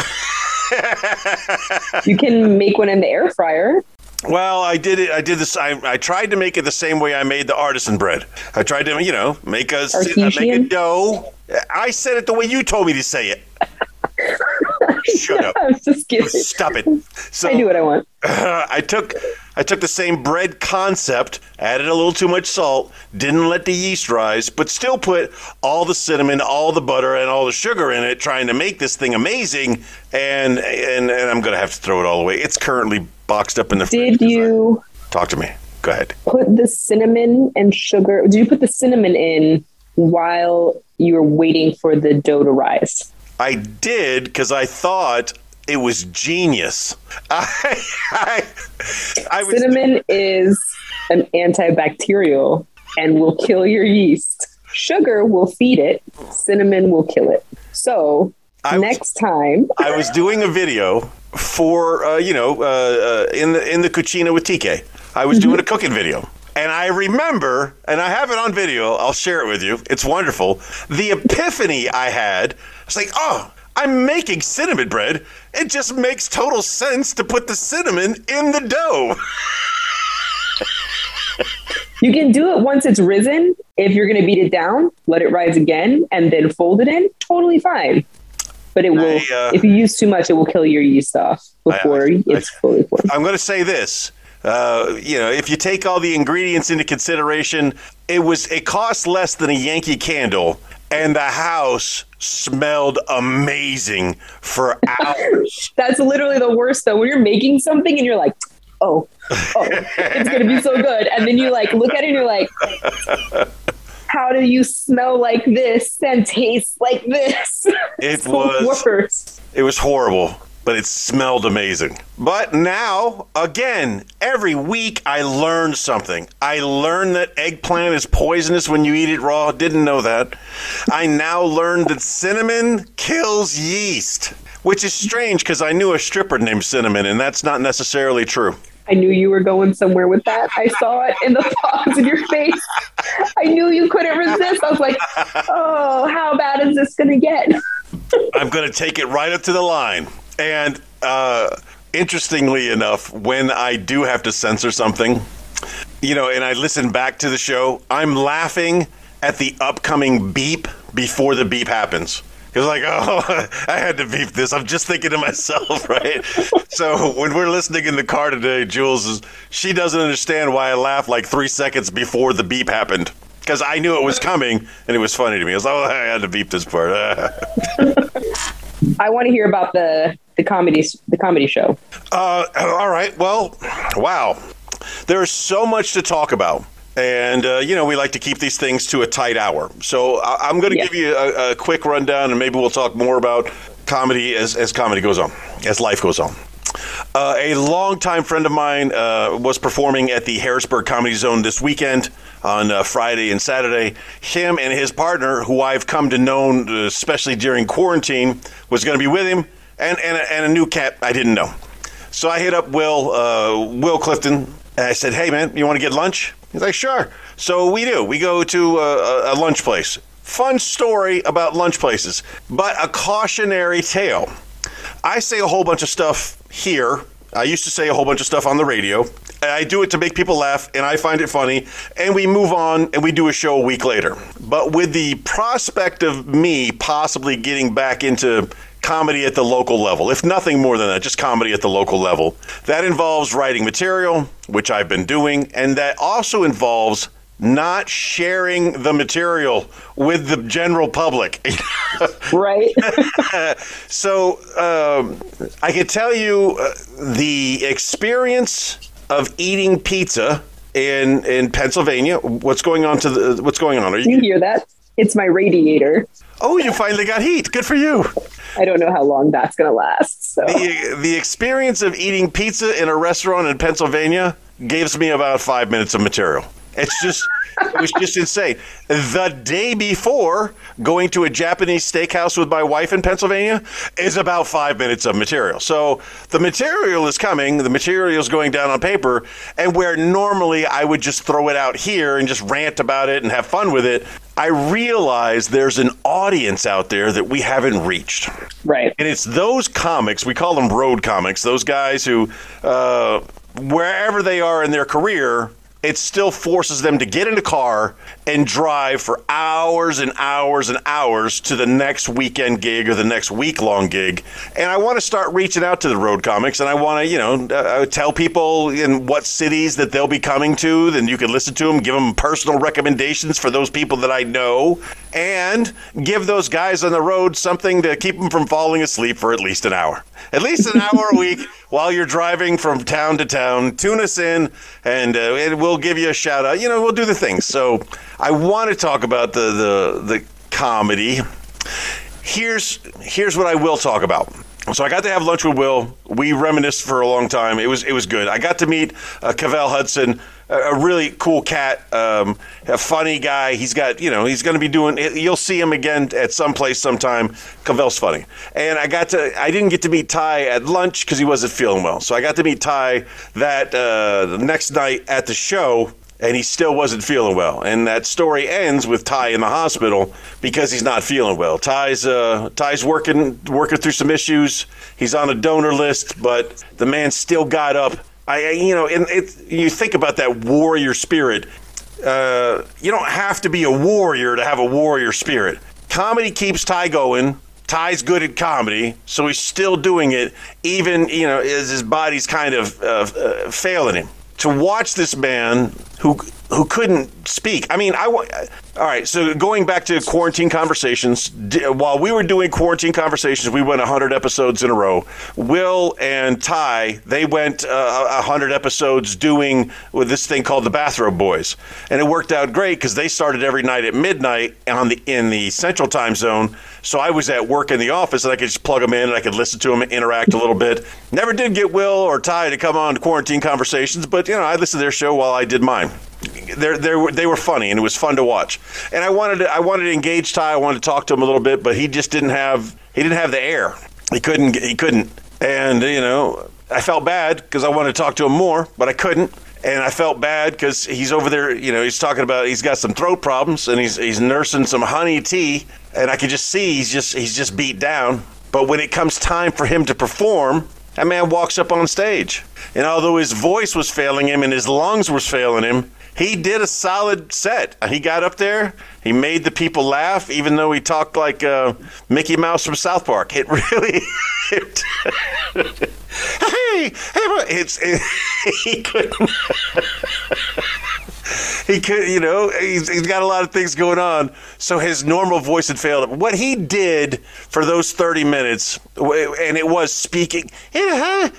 You can make one in the air fryer. Well, I did it. I did this. I, I tried to make it the same way I made the artisan bread. I tried to, you know, make a make a dough. I said it the way you told me to say it. (laughs) Shut up. I was just kidding. Stop it. So I do what I want. (sighs) I took I took the same bread concept, added a little too much salt, didn't let the yeast rise, but still put all the cinnamon, all the butter, and all the sugar in it, trying to make this thing amazing. And and, and I'm gonna have to throw it all away. It's currently boxed up in the fridge. Did I- you talk to me? Go ahead. put the cinnamon and sugar? Did you put the cinnamon in while you were waiting for the dough to rise? I did because I thought it was genius. (laughs) I, I, I was Cinnamon is an antibacterial and will kill your yeast. Sugar will feed it. Cinnamon will kill it. So I next time, I was doing a video for uh, you know uh, uh, in the in the cucina with TK. I was doing a cooking video. And I remember, and I have it on video. I'll share it with you. It's wonderful. The epiphany I had. It's like, oh, I'm making cinnamon bread. It just makes total sense to put the cinnamon in the dough. you can do it once it's risen. If you're going to beat it down, let it rise again and then fold it in. Totally fine. But it will, I, uh, if you use too much, it will kill your yeast off before I- it's fully formed. I'm going to say this. Uh, you know, if you take all the ingredients into consideration, it was it cost less than a Yankee Candle, and the house smelled amazing for hours. (laughs) That's literally the worst though. When you're making something and you're like, oh, oh, it's gonna be so good. And then you like look at it and you're like, how do you smell like this and taste like this? (laughs) It was it was horrible, but it smelled amazing. But now, again, every week I learned something. I learned that eggplant is poisonous when you eat it raw. Didn't know that. I now learned that cinnamon kills yeast, which is strange because I knew a stripper named Cinnamon, and that's not necessarily true. I knew you were going somewhere with that. I saw it in the pause in your face. I knew you couldn't resist. I was like, oh, how bad is this gonna get? I'm going to take it right up to the line. And uh, interestingly enough, when I do have to censor something, you know, and I listen back to the show, I'm laughing at the upcoming beep before the beep happens. It's like, (laughs) oh, I had to beep this. I'm just thinking to myself, (laughs) right? so when we're listening in the car today, Jules is she doesn't understand why I laughed like three seconds before the beep happened because I knew it was coming and it was funny to me. I was like, oh, I had to beep this part. (laughs) I want to hear about the the comedy the comedy show. Uh, all right. Well, wow. There's so much to talk about. And, uh, you know, we like to keep these things to a tight hour. So I- I'm going to Yeah. give you a, a quick rundown, and maybe we'll talk more about comedy as, as comedy goes on, as life goes on. Uh, a longtime friend of mine uh, was performing at the Harrisburg Comedy Zone this weekend on uh, Friday and Saturday. Him and his partner, who I've come to know, uh, especially during quarantine, was going to be with him, and, and, a, and a new cat I didn't know. So I hit up Will, uh, Will Clifton, and I said, "Hey, man, you want to get lunch?" He's like, "Sure." So we do. We go to a, a, a lunch place. Fun story about lunch places, but a cautionary tale. I say a whole bunch of stuff here. I used to say a whole bunch of stuff on the radio. I do it to make people laugh, and I find it funny. And we move on and we do a show a week later. But with the prospect of me possibly getting back into comedy at the local level, if nothing more than that, just comedy at the local level, that involves writing material, which I've been doing, and that also involves not sharing the material with the general public. (laughs) Right? (laughs) so um, I can tell you uh, the experience of eating pizza in in Pennsylvania. What's going on to the what's going on? Are you you? hear that? It's my radiator. Oh, you finally got heat. Good for you. I don't know how long that's going to last. So the the experience of eating pizza in a restaurant in Pennsylvania gives me about five minutes of material. It's just it was just insane. The day before going to a Japanese steakhouse with my wife in Pennsylvania is about five minutes of material. So the material is coming, the material is going down on paper, and where normally I would just throw it out here and just rant about it and have fun with it, I realize there's an audience out there that we haven't reached. right. And it's those comics, we call them road comics, those guys who, uh, wherever they are in their career, it still forces them to get in a car and drive for hours and hours and hours to the next weekend gig or the next week long gig. And I want to start reaching out to the road comics and I want to, you know, uh, tell people in what cities that they'll be coming to. Then you can listen to them, give them personal recommendations for those people that I know, and give those guys on the road something to keep them from falling asleep for at least an hour. At least an hour a week (laughs) while you're driving from town to town. Tune us in, and, uh, and we'll give you a shout out. You know, we'll do the things. So I want to talk about the the, the comedy. Here's here's what I will talk about. So I got to have lunch with Will. We reminisced for a long time. It was it was good. I got to meet uh, Cavell Hudson, a, a really cool cat, um, a funny guy. He's got you know he's going to be doing. You'll see him again at some place sometime. Cavell's funny, and I got to. I didn't get to meet Ty at lunch because he wasn't feeling well. So I got to meet Ty that uh, the next night at the show and he still wasn't feeling well. And that story ends with Ty in the hospital because he's not feeling well. Ty's uh, Ty's working working through some issues. He's on a donor list, but the man still got up. I, you know, and it, you think about that warrior spirit. Uh, you don't have to be a warrior to have a warrior spirit. Comedy keeps Ty going. Ty's good at comedy, so he's still doing it, even you know as his body's kind of uh, uh, failing him to watch this man who who couldn't speak. I mean, I all right. So going back to quarantine conversations, d- while we were doing quarantine conversations, we went 100 episodes in a row. Will and Ty they went uh, 100 episodes doing with this thing called the Bathrobe Boys, and it worked out great because they started every night at midnight on the in the Central Time Zone. So I was at work in the office and I could just plug them in and I could listen to them and interact a little bit. Never did get Will or Ty to come on to quarantine conversations, but you know I listened to their show while I did mine. They're, they're, they were funny and it was fun to watch. And I wanted to, I wanted to engage Ty. I wanted to talk to him a little bit, but he just didn't have he didn't have the air. He couldn't he couldn't. And you know I felt bad because I wanted to talk to him more, but I couldn't. And I felt bad because he's over there, you know, he's talking about he's got some throat problems and he's he's nursing some honey tea, and I could just see he's just he's just beat down. But when it comes time for him to perform, that man walks up on stage, and although his voice was failing him and his lungs was failing him, he did a solid set. He got up there, he made the people laugh, even though he talked like uh, Mickey Mouse from South Park. It (laughs) really. It, (laughs) hey, hey, it's it, (laughs) he couldn't. He could, you know, he's, he's got a lot of things going on. So his normal voice had failed. What he did for those 30 minutes, and it was speaking, it,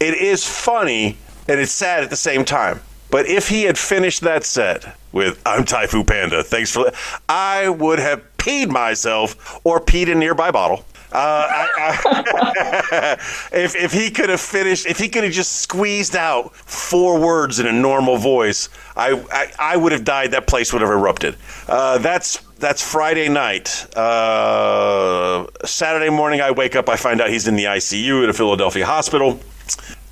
is funny and it's sad at the same time. But if he had finished that set with "I'm Taifu Panda," thanks for, I would have peed myself or peed a nearby bottle. Uh, I, I, (laughs) if if he could have finished, if he could have just squeezed out four words in a normal voice, I I, I would have died. That place would have erupted. Uh, that's that's Friday night. Uh, Saturday morning, I wake up. I find out he's in the ICU at a Philadelphia hospital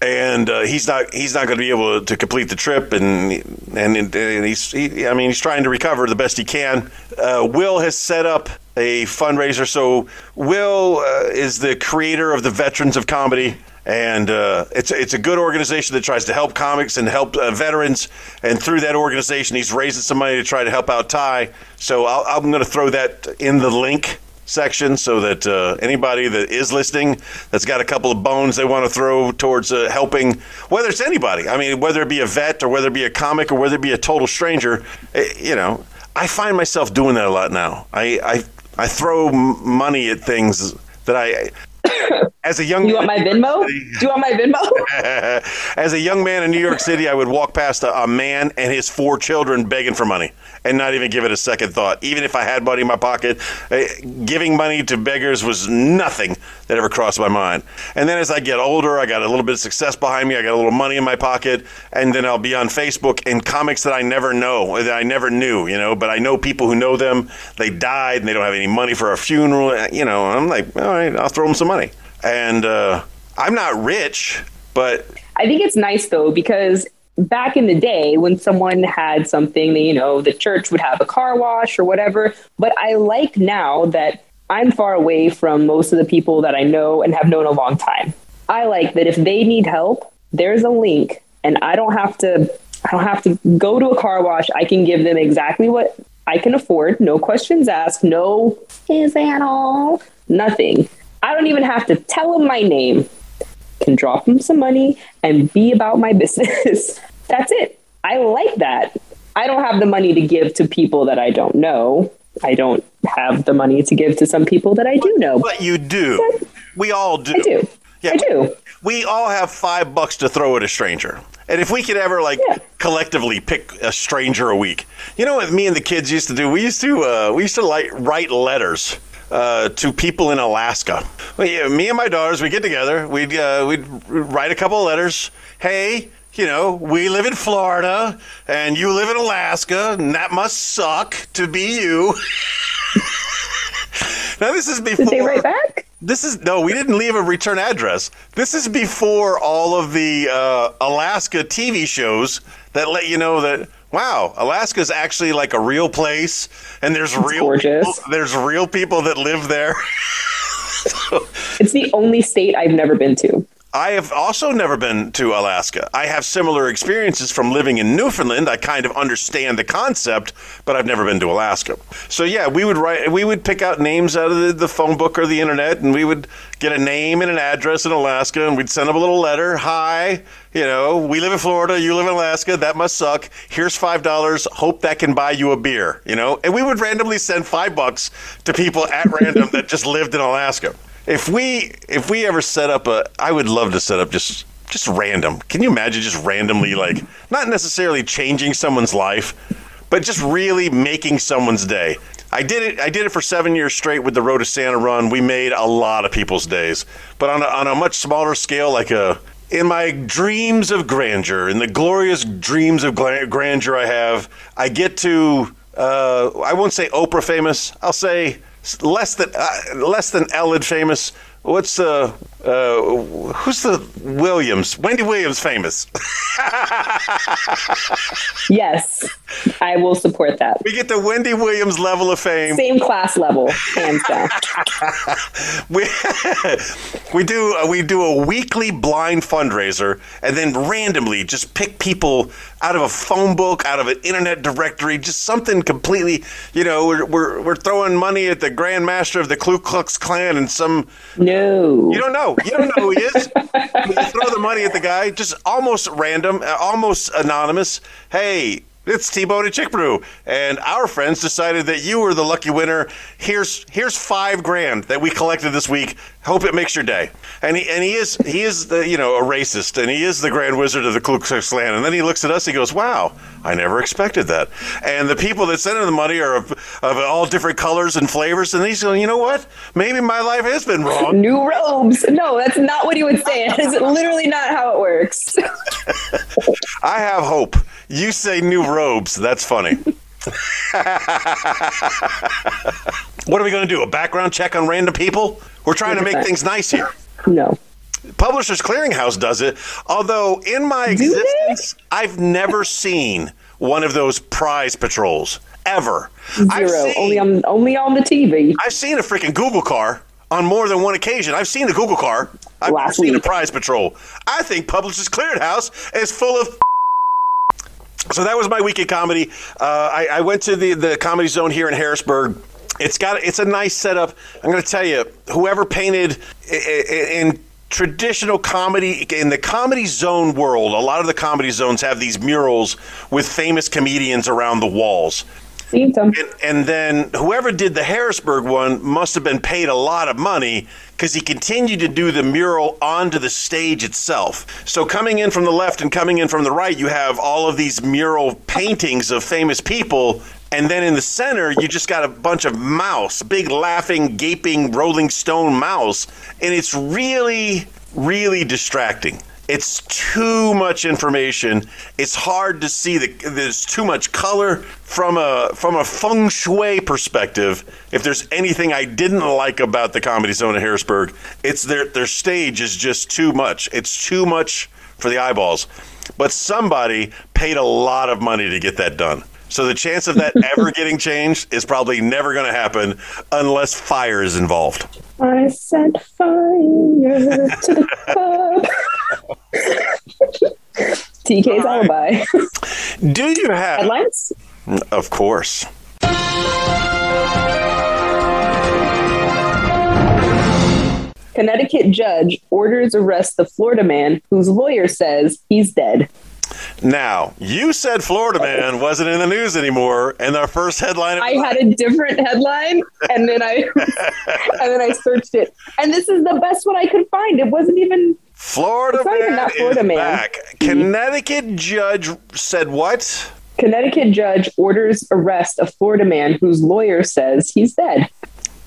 and uh, he's not he's not going to be able to complete the trip, and and, and he's he, I mean he's trying to recover the best he can. Uh, Will has set up a fundraiser. So Will uh, is the creator of the Veterans of Comedy. And uh, it's it's a good organization that tries to help comics and help uh, veterans. And through that organization, he's raising some money to try to help out Ty. So I'll, I'm going to throw that in the link section so that uh, anybody that is listening that's got a couple of bones they want to throw towards uh, helping, whether it's anybody, I mean, whether it be a vet or whether it be a comic or whether it be a total stranger, eh, you know, I find myself doing that a lot now. I I, I throw money at things that I. (coughs) As a young You want my Venmo? York Do you want my Venmo? (laughs) As a young man in New York City, I would walk past a, a man and his four children begging for money and not even give it a second thought. Even if I had money in my pocket, eh, giving money to beggars was nothing that ever crossed my mind. And then as I get older, I got a little bit of success behind me, I got a little money in my pocket, and then I'll be on Facebook and comics that I never know, that I never knew, you know, but I know people who know them. They died and they don't have any money for a funeral, eh, you know. I'm like, all right, I'll throw them some money. And uh, I'm not rich, but I think it's nice though because back in the day when someone had something, you know, the church would have a car wash or whatever. But I like now that I'm far away from most of the people that I know and have known a long time. I like that if they need help, there's a link and I don't have to I don't have to go to a car wash. I can give them exactly what I can afford, no questions asked, no is that all? Nothing. I don't even have to tell them my name can drop them some money and be about my (laughs) business. That's it. I like that. I don't have the money to give to people that I don't know. I don't have the money to give to some people that I do know. But you do. We all do. I do. Yeah. I do. We all have five bucks to throw at a stranger. And if we could ever like Yeah. collectively pick a stranger a week, you know what me and the kids used to do? We used to uh, we used to like write letters uh, to people in Alaska. Well, yeah, me and my daughters, we get together, we'd uh, we'd write a couple of letters. Hey, you know, we live in Florida and you live in Alaska, and that must suck to be you. (laughs) now this is before Did they write back? this is no, we didn't leave a return address. This is before all of the uh, Alaska TV shows that let you know that wow, Alaska is actually like a real place, and there's real gorgeous. people, there's real people that live there. (laughs) It's the only state I've never been to. I have also never been to Alaska. I have similar experiences from living in Newfoundland. I kind of understand the concept, but I've never been to Alaska. So yeah, we would write, we would pick out names out of the, the phone book or the internet, and we would get a name and an address in Alaska, and we'd send them a little letter. Hi, you know, we live in Florida, you live in Alaska. That must suck. Here's five dollars. Hope that can buy you a beer. You know, and we would randomly send five bucks to people at random that just lived in Alaska. If we if we ever set up a, I would love to set up just just random. Can you imagine just randomly like not necessarily changing someone's life, but just really making someone's day. I did it. I did it for seven years straight with the Road to Santa run. We made a lot of people's days, but on a, on a much smaller scale, like a in my dreams of grandeur, in the glorious dreams of grandeur I have, I get to. Uh, I won't say Oprah famous. I'll say less than uh, less than Ellen famous. What's uh, uh who's the Williams? Wendy Williams famous. Yes, I will support that. we get the Wendy Williams level of fame. Same class level, hands down. (laughs) we we do uh, we do a weekly blind fundraiser and then randomly just pick people out of a phone book out of an internet directory just something completely you know we're we're, we're throwing money at the grand master of the Ku Klux Klan and some No. you don't know you don't know who he is you throw the money at the guy just almost random uh, almost anonymous hey it's T-Bone and Chick Brew, and our friends decided that you were the lucky winner. Here's here's five grand that we collected this week. Hope it makes your day. And he and he is he is the you know a racist, and he is the Grand Wizard of the Ku Klux Klan. And then he looks at us, he goes, "Wow, I never expected that." And the people that sent him the money are of, of all different colors and flavors, and he's going, "You know what? Maybe my life has been wrong." (laughs) New robes. No, that's not what he would say. It's literally not how it works. (laughs) I have hope. You say new robes. That's funny. (laughs) what are we going to do? A background check on random people? We're trying to make things nice here. (laughs) No. Publishers Clearinghouse does it. Although in my existence, I've never seen one of those prize patrols ever. I've Zero. seen, Only on only on the TV. I've seen a freaking Google car on more than one occasion. I've seen a Google car. I've Last seen a prize patrol. I think Publishers Clearinghouse is full of (laughs) so that was my weekend comedy. Uh, I, I went to the, the comedy zone here in Harrisburg. It's got it's a nice setup. I'm going to tell you, whoever painted in traditional comedy in the comedy zone world, a lot of the comedy zones have these murals with famous comedians around the walls. And, and then whoever did the Harrisburg one must have been paid a lot of money because he continued to do the mural onto the stage itself. So coming in from the left and coming in from the right, you have all of these mural paintings of famous people. And then in the center, you just got a bunch of mouse, big laughing, gaping, rolling stone mouse. And it's really, really distracting. It's too much information. It's hard to see the there's too much color from a from a feng shui perspective. If there's anything I didn't like about the Comedy Zone of Harrisburg, it's their their stage is just too much. It's too much for the eyeballs. But somebody paid a lot of money to get that done. So the chance of that (laughs) ever getting changed is probably never going to happen unless fire is involved. I set fire to the club. (laughs) TK's alibi. Do you have? Headlines? Of course. Connecticut judge orders arrest the Florida man whose lawyer says he's dead. Now, you said Florida man wasn't in the news anymore, and our first headline. I had a different headline, and then I (laughs) and then I searched it, and this is the best one I could find. It wasn't even Florida It's not man that Florida is man. back. Connecticut judge said what? Connecticut judge orders arrest of Florida man whose lawyer says he's dead.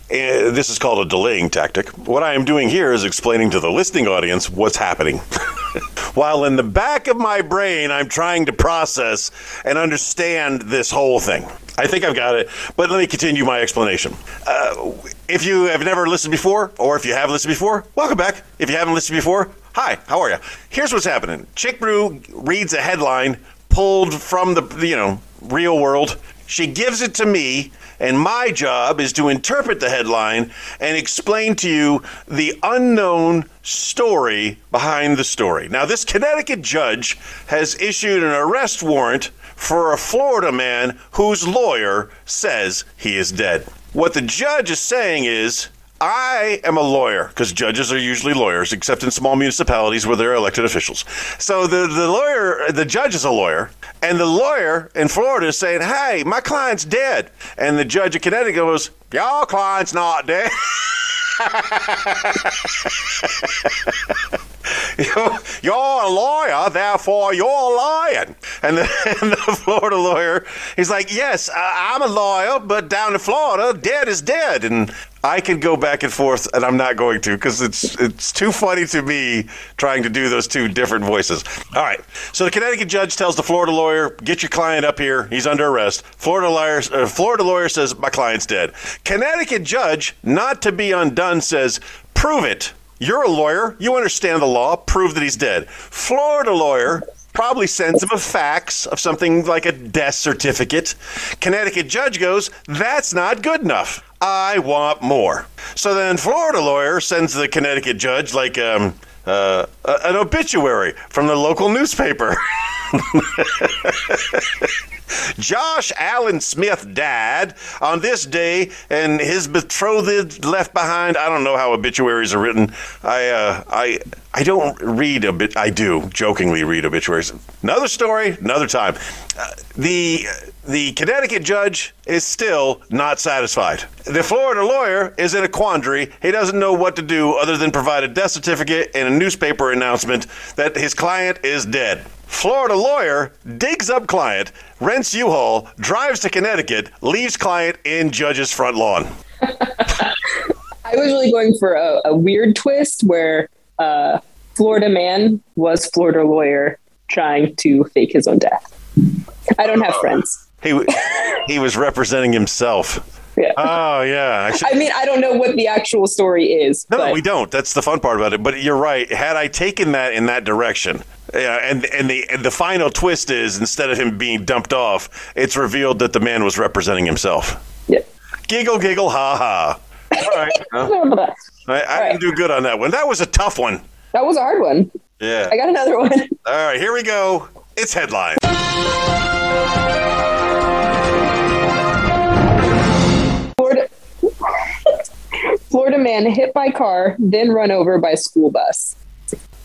Uh, this is called a delaying tactic. What I am doing here is explaining to the listening audience what's happening. (laughs) While in the back of my brain, I'm trying to process and understand this whole thing. I think I've got it, but let me continue my explanation. Uh, if you have never listened before, or if you have listened before, welcome back. If you haven't listened before, hi, how are you? Here's what's happening Chick Brew reads a headline pulled from the, you know, real world. She gives it to me, and my job is to interpret the headline and explain to you the unknown story behind the story. Now, this Connecticut judge has issued an arrest warrant for a Florida man whose lawyer says he is dead. What the judge is saying is, I am a lawyer because judges are usually lawyers, except in small municipalities where they're elected officials. So the, the lawyer, the judge is a lawyer, and the lawyer in Florida is saying, Hey, my client's dead. And the judge in Connecticut goes, Your client's not dead. (laughs) (laughs) You're, a lawyer, therefore you're lying. And the, (laughs) and the Florida lawyer, he's like, Yes, I'm a lawyer, but down in Florida, dead is dead. And I could go back and forth, and I'm not going to because it's it's too funny to me trying to do those two different voices. All right. So the Connecticut judge tells the Florida lawyer, "Get your client up here. He's under arrest." Florida lawyer, uh, Florida lawyer says, "My client's dead." Connecticut judge, not to be undone, says, "Prove it." You're a lawyer. You understand the law. Prove that he's dead. Florida lawyer probably sends him a fax of something like a death certificate. Connecticut judge goes, That's not good enough. I want more. So then Florida lawyer sends the Connecticut judge like um, uh, an obituary from the local newspaper. (laughs) (laughs) Josh Allen Smith died on this day, and his betrothed left behind. I don't know how obituaries are written. I uh, I I don't read a bit. I do jokingly read obituaries. Another story, another time. Uh, the the Connecticut judge is still not satisfied. The Florida lawyer is in a quandary. He doesn't know what to do other than provide a death certificate and a newspaper announcement that his client is dead. Florida lawyer digs up client, rents U-Haul, drives to Connecticut, leaves client in judge's front lawn. (laughs) I was really going for a, a weird twist where uh, Florida man was Florida lawyer trying to fake his own death. I don't have friends. He he was representing himself. Yeah. Oh yeah. I I mean, I don't know what the actual story is. No, but we don't. That's the fun part about it. But you're right. Had I taken that in that direction, yeah, and and the and the final twist is instead of him being dumped off, it's revealed that the man was representing himself. Yeah. Giggle, giggle, ha ha. All right. (laughs) I, I didn't do good on that one. That was a tough one. That was a hard one. Yeah. I got another one. All right, here we go. It's headline. Florida man hit by car, then run over by school bus.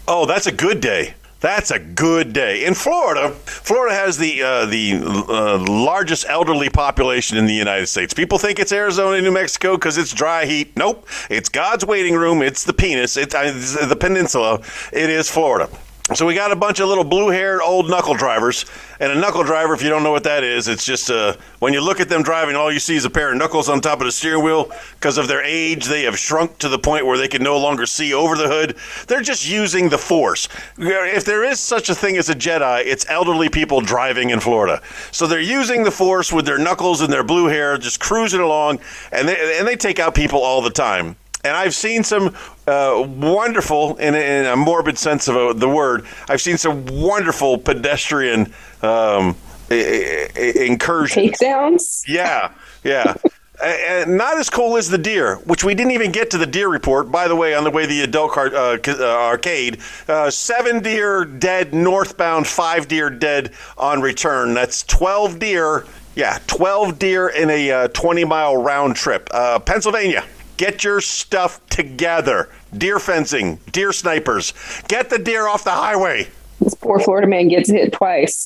Oh, that's a good day. That's a good day. In Florida, Florida has the uh, the uh, largest elderly population in the United States. People think it's Arizona, New Mexico because it's dry heat. Nope, it's God's waiting room. It's the penis. It's, uh, it's the peninsula. It is Florida. So we got a bunch of little blue-haired old knuckle drivers, and a knuckle driver, if you don't know what that is, it's just uh, when you look at them driving, all you see is a pair of knuckles on top of the steering wheel. Because of their age, they have shrunk to the point where they can no longer see over the hood. They're just using the force. If there is such a thing as a Jedi, it's elderly people driving in Florida. So they're using the force with their knuckles and their blue hair, just cruising along, and they and they take out people all the time. And I've seen some uh, wonderful, in, in, a morbid sense of a, the word, I've seen some wonderful pedestrian um, incursions. Takedowns? Yeah, yeah. and not as cool as the deer, which we didn't even get to the deer report. By the way, on the way to the adult car, uh, uh, arcade, uh, seven deer dead northbound, five deer dead on return. That's 12 deer. Yeah, 12 deer in a uh, 20 mile round trip. Uh, Pennsylvania. Get your stuff together. Deer fencing, deer snipers. Get the deer off the highway. This poor Florida man gets hit twice.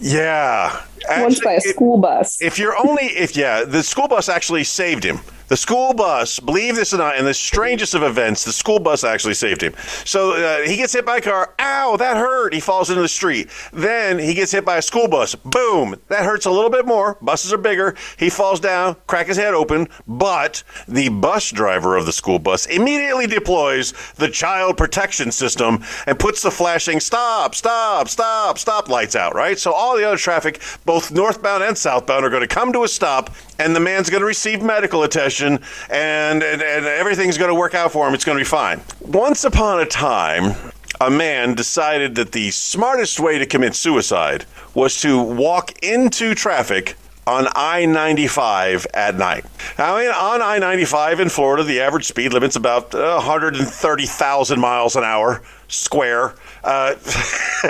yeah. Actually, Once by a school bus. If you're only, if, yeah, the school bus actually saved him. The school bus, believe this or not, in the strangest of events, the school bus actually saved him. So uh, he gets hit by a car. Ow, that hurt. He falls into the street. Then he gets hit by a school bus. Boom, that hurts a little bit more. Buses are bigger. He falls down, crack his head open. But the bus driver of the school bus immediately deploys the child protection system and puts the flashing stop, stop, stop, stop lights out, right? So all the other traffic, both northbound and southbound, are going to come to a stop and the man's going to receive medical attention and, and, and everything's going to work out for him. It's going to be fine. Once upon a time, a man decided that the smartest way to commit suicide was to walk into traffic on I 95 at night. Now, on I 95 in Florida, the average speed limit's about 130,000 miles an hour square. Uh, (laughs)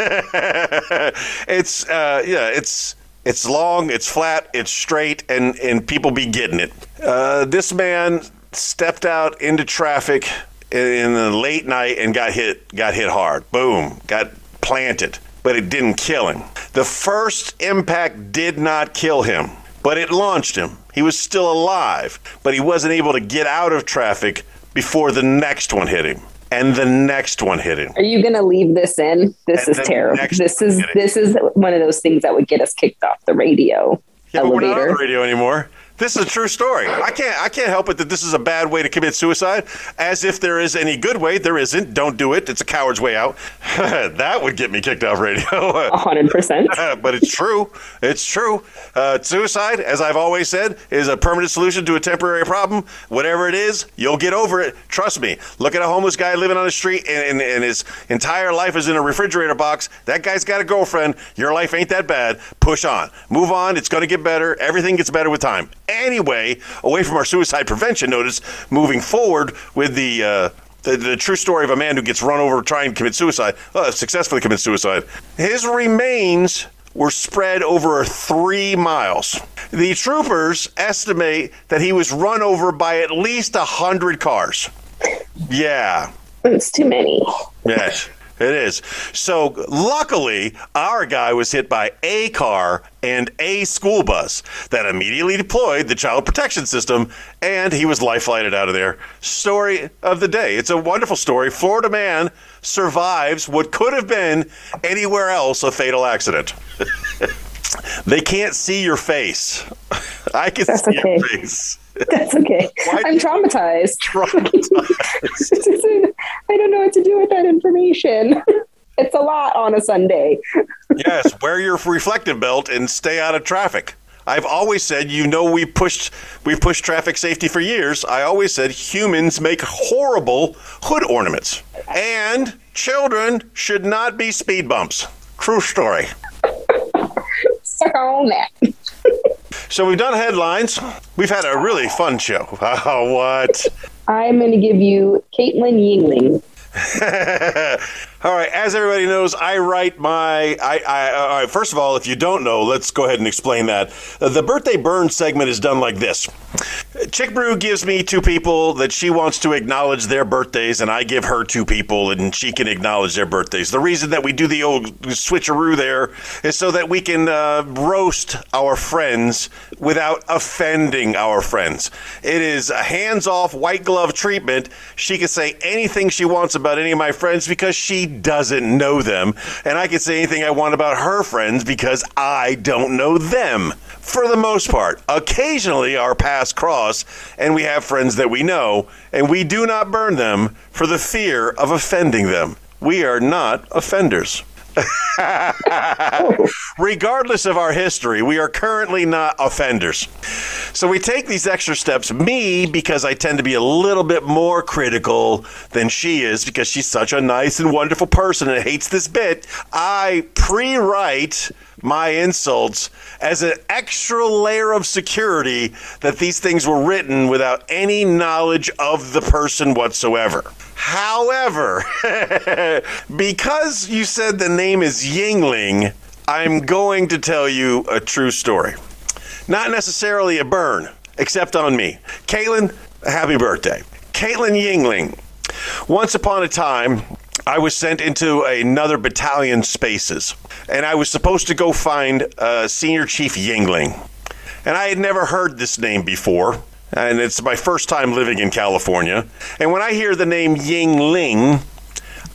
it's, uh, yeah, it's it's long, it's flat, it's straight, and, and people be getting it. Uh, this man stepped out into traffic in the late night and got hit got hit hard. Boom, got planted, but it didn't kill him. The first impact did not kill him, but it launched him. He was still alive, but he wasn't able to get out of traffic before the next one hit him and the next one hit him. Are you going to leave this in? This and is terrible. This is this is one of those things that would get us kicked off the radio. Yeah, elevator. but we're not on the radio anymore. This is a true story. I can't I can't help it that this is a bad way to commit suicide. As if there is any good way. There isn't. Don't do it. It's a coward's way out. (laughs) that would get me kicked off radio. hundred percent. (laughs) But it's true. It's true. Uh, suicide, as I've always said, is a permanent solution to a temporary problem. Whatever it is, you'll get over it. Trust me. Look at a homeless guy living on the street and, and, and his entire life is in a refrigerator box. That guy's got a girlfriend. Your life ain't that bad. Push on. Move on. It's going to get better. Everything gets better with time anyway away from our suicide prevention notice moving forward with the, uh, the, the, true story of a man who gets run over trying to commit suicide, uh, successfully commit suicide. His remains were spread over three miles. The troopers estimate that he was run over by at least a hundred cars. Yeah. It's too many. Yes. It is. So luckily, our guy was hit by a car and a school bus that immediately deployed the child protection system, and he was life flighted out of there. Story of the day. It's a wonderful story. Florida man survives what could have been anywhere else a fatal accident. (laughs) they can't see your face. (laughs) I can That's see okay. your face. (laughs) That's okay. Why I'm traumatized. traumatized. (laughs) I don't know what to do with that information. (laughs) it's a lot on a Sunday. yes, wear your reflective belt and stay out of traffic. I've always said, you know, we pushed we've pushed traffic safety for years. I always said humans make horrible hood ornaments, and children should not be speed bumps. True story. Suck on that. So we've done headlines. We've had a really fun show. (laughs) Oh, what? I'm going to give you Caitlin Yingling. (laughs) all right, as everybody knows, I write my. I, I all right. First of all, if you don't know, let's go ahead and explain that. Uh, the birthday burn segment is done like this: Chick Brew gives me two people that she wants to acknowledge their birthdays, and I give her two people, and she can acknowledge their birthdays. The reason that we do the old switcheroo there is so that we can uh, roast our friends without offending our friends. It is a hands off, white glove treatment. She can say anything she wants about any of my friends because she doesn't know them, and I can say anything I want about her friends because I don't know them for the most part. Occasionally, our paths cross, and we have friends that we know, and we do not burn them for the fear of offending them. We are not offenders. (laughs) Regardless of our history, we are currently not offenders. So we take these extra steps. Me, because I tend to be a little bit more critical than she is, because she's such a nice and wonderful person and hates this bit, I pre write my insults as an extra layer of security that these things were written without any knowledge of the person whatsoever. However, (laughs) because you said the name is Yingling, I'm going to tell you a true story. Not necessarily a burn, except on me. Caitlin, happy birthday. Caitlin Yingling. Once upon a time, I was sent into another battalion spaces, and I was supposed to go find uh, Senior Chief Yingling. And I had never heard this name before, and it's my first time living in California. And when I hear the name Yingling,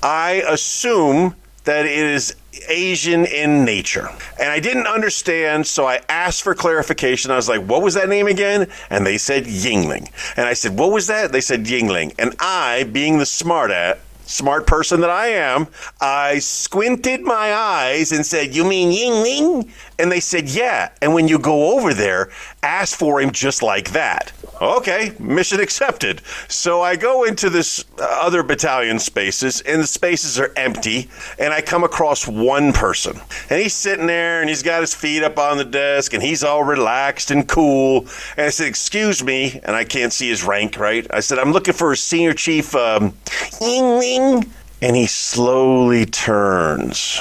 I assume that it is Asian in nature. And I didn't understand, so I asked for clarification. I was like, what was that name again? And they said Yingling. And I said, what was that? They said Yingling. And I, being the smart at, smart person that I am, I squinted my eyes and said, You mean Yingling? And they said, Yeah. And when you go over there, ask for him just like that. Okay, mission accepted. So I go into this uh, other battalion spaces, and the spaces are empty, and I come across one person. And he's sitting there, and he's got his feet up on the desk, and he's all relaxed and cool. And I said, Excuse me, and I can't see his rank, right? I said, I'm looking for a senior chief, um. And he slowly turns.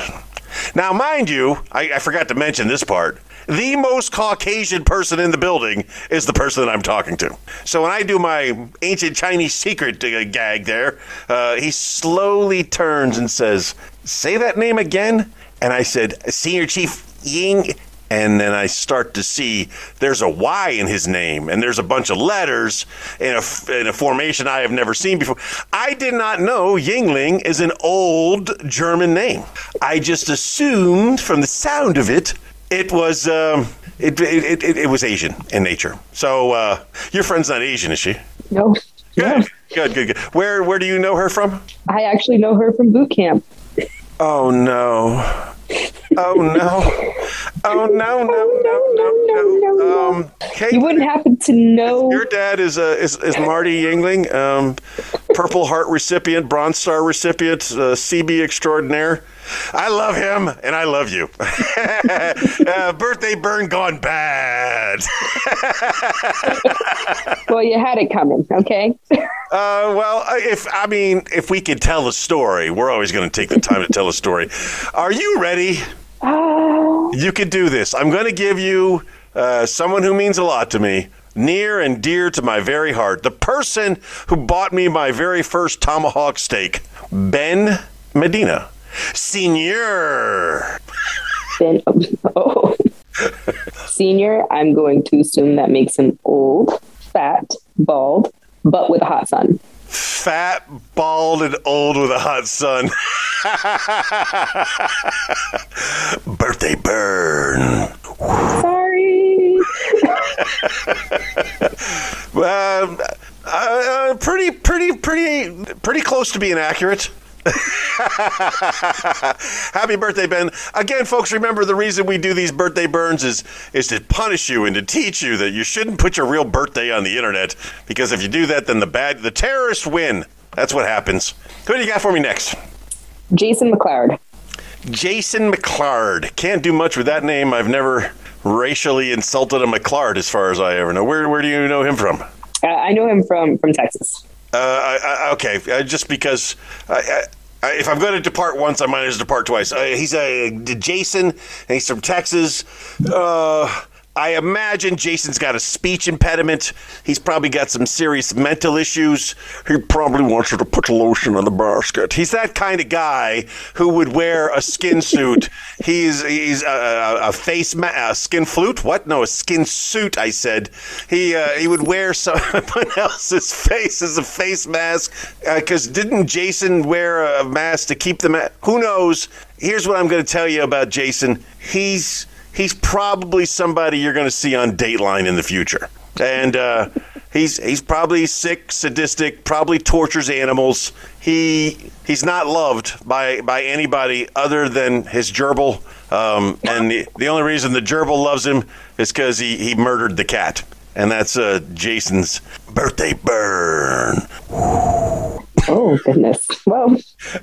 Now, mind you, I, I, forgot to mention this part. The most Caucasian person in the building is the person that I'm talking to. So when I do my ancient Chinese secret uh, gag there, uh, he slowly turns and says, Say that name again. And I said, Senior Chief Ying and then I start to see there's a Y in his name, and there's a bunch of letters in a, in a formation I have never seen before. I did not know Yingling is an old German name. I just assumed from the sound of it, it was. Um, it, it, it, it, was Asian in nature. So uh, your friend's not Asian, is she? No. Good, good, good, good. Where where do you know her from? I actually know her from boot camp. Oh no. Oh no! Oh no! No! No! No! No! Um, Kate, you wouldn't happen to know. Your dad is uh, is, is Marty Yingling, um, Purple Heart recipient, Bronze Star recipient, uh, CB extraordinaire. I love him and I love you. (laughs) uh, birthday burn gone bad. (laughs) well, you had it coming, okay? uh, well, if I mean, if we could tell a story, we're always going to take the time to tell a story. Are you ready? Oh. You could do this. I'm going to give you uh, someone who means a lot to me near and dear to my very heart. The person who bought me my very first tomahawk steak, Ben Medina. Senior. Ben, (laughs) oh. Senior, I'm going to assume that makes him old, fat, bald, but with a hot son. Fat, bald, and old with a hot son. (laughs) Birthday burn. Sorry. (laughs) uh, pretty, pretty, pretty, pretty close to being accurate. (laughs) Happy birthday, Ben. Again, folks, remember the reason we do these birthday burns is is to punish you and to teach you that you shouldn't put your real birthday on the internet because if you do that, then the bad the terrorists win. That's what happens. Who do you got for me next? Jason McClard. Jason McClard. Can't do much with that name. I've never racially insulted a McClard as far as I ever know. Where where do you know him from? Uh, I know him from from Texas. Uh, I, I, okay, uh, just because I, if I'm going to depart once, I might as well depart twice. Uh, he's a Jason, and he's from Texas. Uh, I imagine Jason's got a speech impediment. He's probably got some serious mental issues. He probably wants you to put lotion on the basket. He's that kind of guy who would wear a skin suit. (laughs) he's he's a, a, a face ma- a skin flute. What? No, a skin suit. I said. He uh, he would wear (laughs) someone else's face as a face mask. Because uh, didn't Jason wear a mask to keep the mask? Who knows? Here's what I'm going to tell you about Jason. He's he's probably somebody you're going to see on Dateline in the future. And uh, he's he's probably sick, sadistic, probably tortures animals. He he's not loved by by anybody other than his gerbil. Um, and the, the only reason the gerbil loves him is because he, he murdered the cat. And that's uh, Jason's birthday burn. Oh goodness. Well,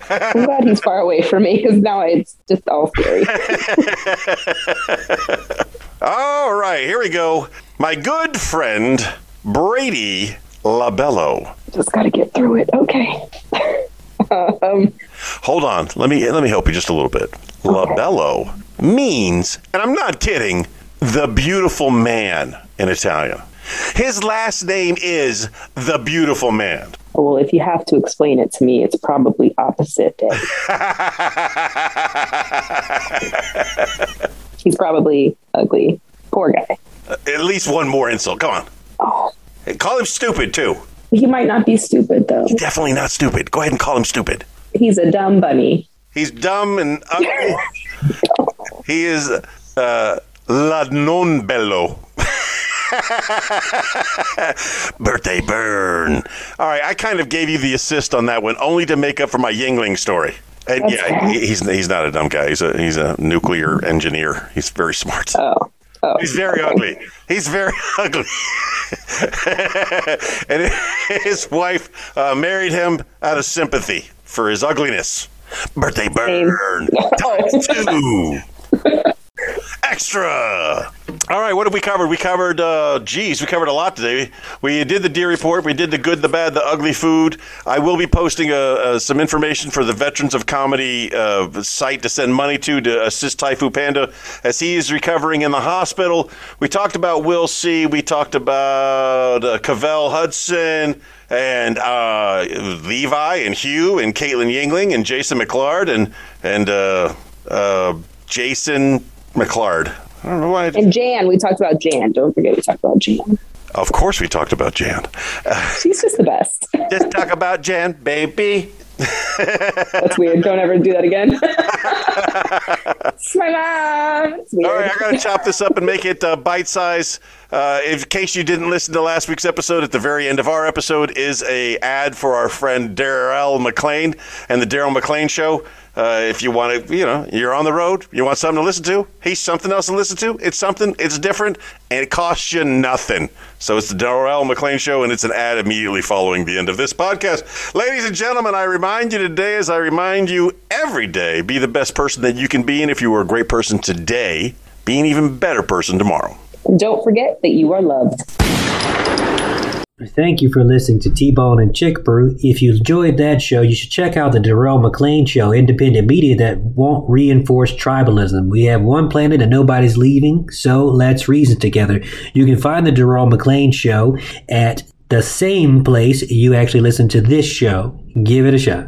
I'm glad he's far away from me because now it's just all scary. (laughs) all right, here we go. My good friend Brady Labello. Just got to get through it. Okay. (laughs) um, Hold on. Let me let me help you just a little bit. Okay. Labello means, and I'm not kidding, the beautiful man in Italian. His last name is the beautiful man. Well, if you have to explain it to me, it's probably opposite. (laughs) He's probably ugly. Poor guy. At least one more insult. Come on. Oh. Hey, call him stupid, too. He might not be stupid, though. He's definitely not stupid. Go ahead and call him stupid. He's a dumb bunny. He's dumb and ugly. (laughs) he is uh, la non bello. (laughs) Birthday burn. All right, I kind of gave you the assist on that one, only to make up for my Yingling story. And That's yeah, he's he's not a dumb guy. He's a he's a nuclear engineer. He's very smart. Oh. Oh. He's very ugly. He's very (laughs) ugly. (laughs) and his wife uh, married him out of sympathy for his ugliness. Birthday burn. Times two. Extra. All right, what have we covered? We covered, uh, geez, we covered a lot today. We did the deer report. We did the good, the bad, the ugly food. I will be posting uh, uh, some information for the Veterans of Comedy uh, site to send money to to assist Taifu Panda as he is recovering in the hospital. We talked about Will C. We talked about uh, Cavell Hudson and uh, Levi and Hugh and Caitlin Yingling and Jason McLard and and uh, uh, Jason McLard. I don't know why. I and Jan, we talked about Jan. Don't forget we talked about Jan. Of course, we talked about Jan. (laughs) She's just the best. just talk about Jan, baby. That's weird. Don't ever do that again. (laughs) it's my mom. It's All right, I gotta chop this up and make it uh, bite size. Uh, in case you didn't listen to last week's episode, at the very end of our episode is a ad for our friend Daryl McLean and the Daryl McLean Show. Uh, if you want to, you know, you're on the road, you want something to listen to, he's something else to listen to. It's something, it's different, and it costs you nothing. So it's the Darrell McLean Show, and it's an ad immediately following the end of this podcast. Ladies and gentlemen, I remind you today, as I remind you every day, be the best person that you can be. And if you were a great person today, be an even better person tomorrow. Don't forget that you are loved. Thank you for listening to T-Bone and Chick Brew. If you enjoyed that show, you should check out the Darrell McLean Show, independent media that won't reinforce tribalism. We have one planet and nobody's leaving, so let's reason together. You can find the Darrell McLean Show at the same place you actually listen to this show. Give it a shot.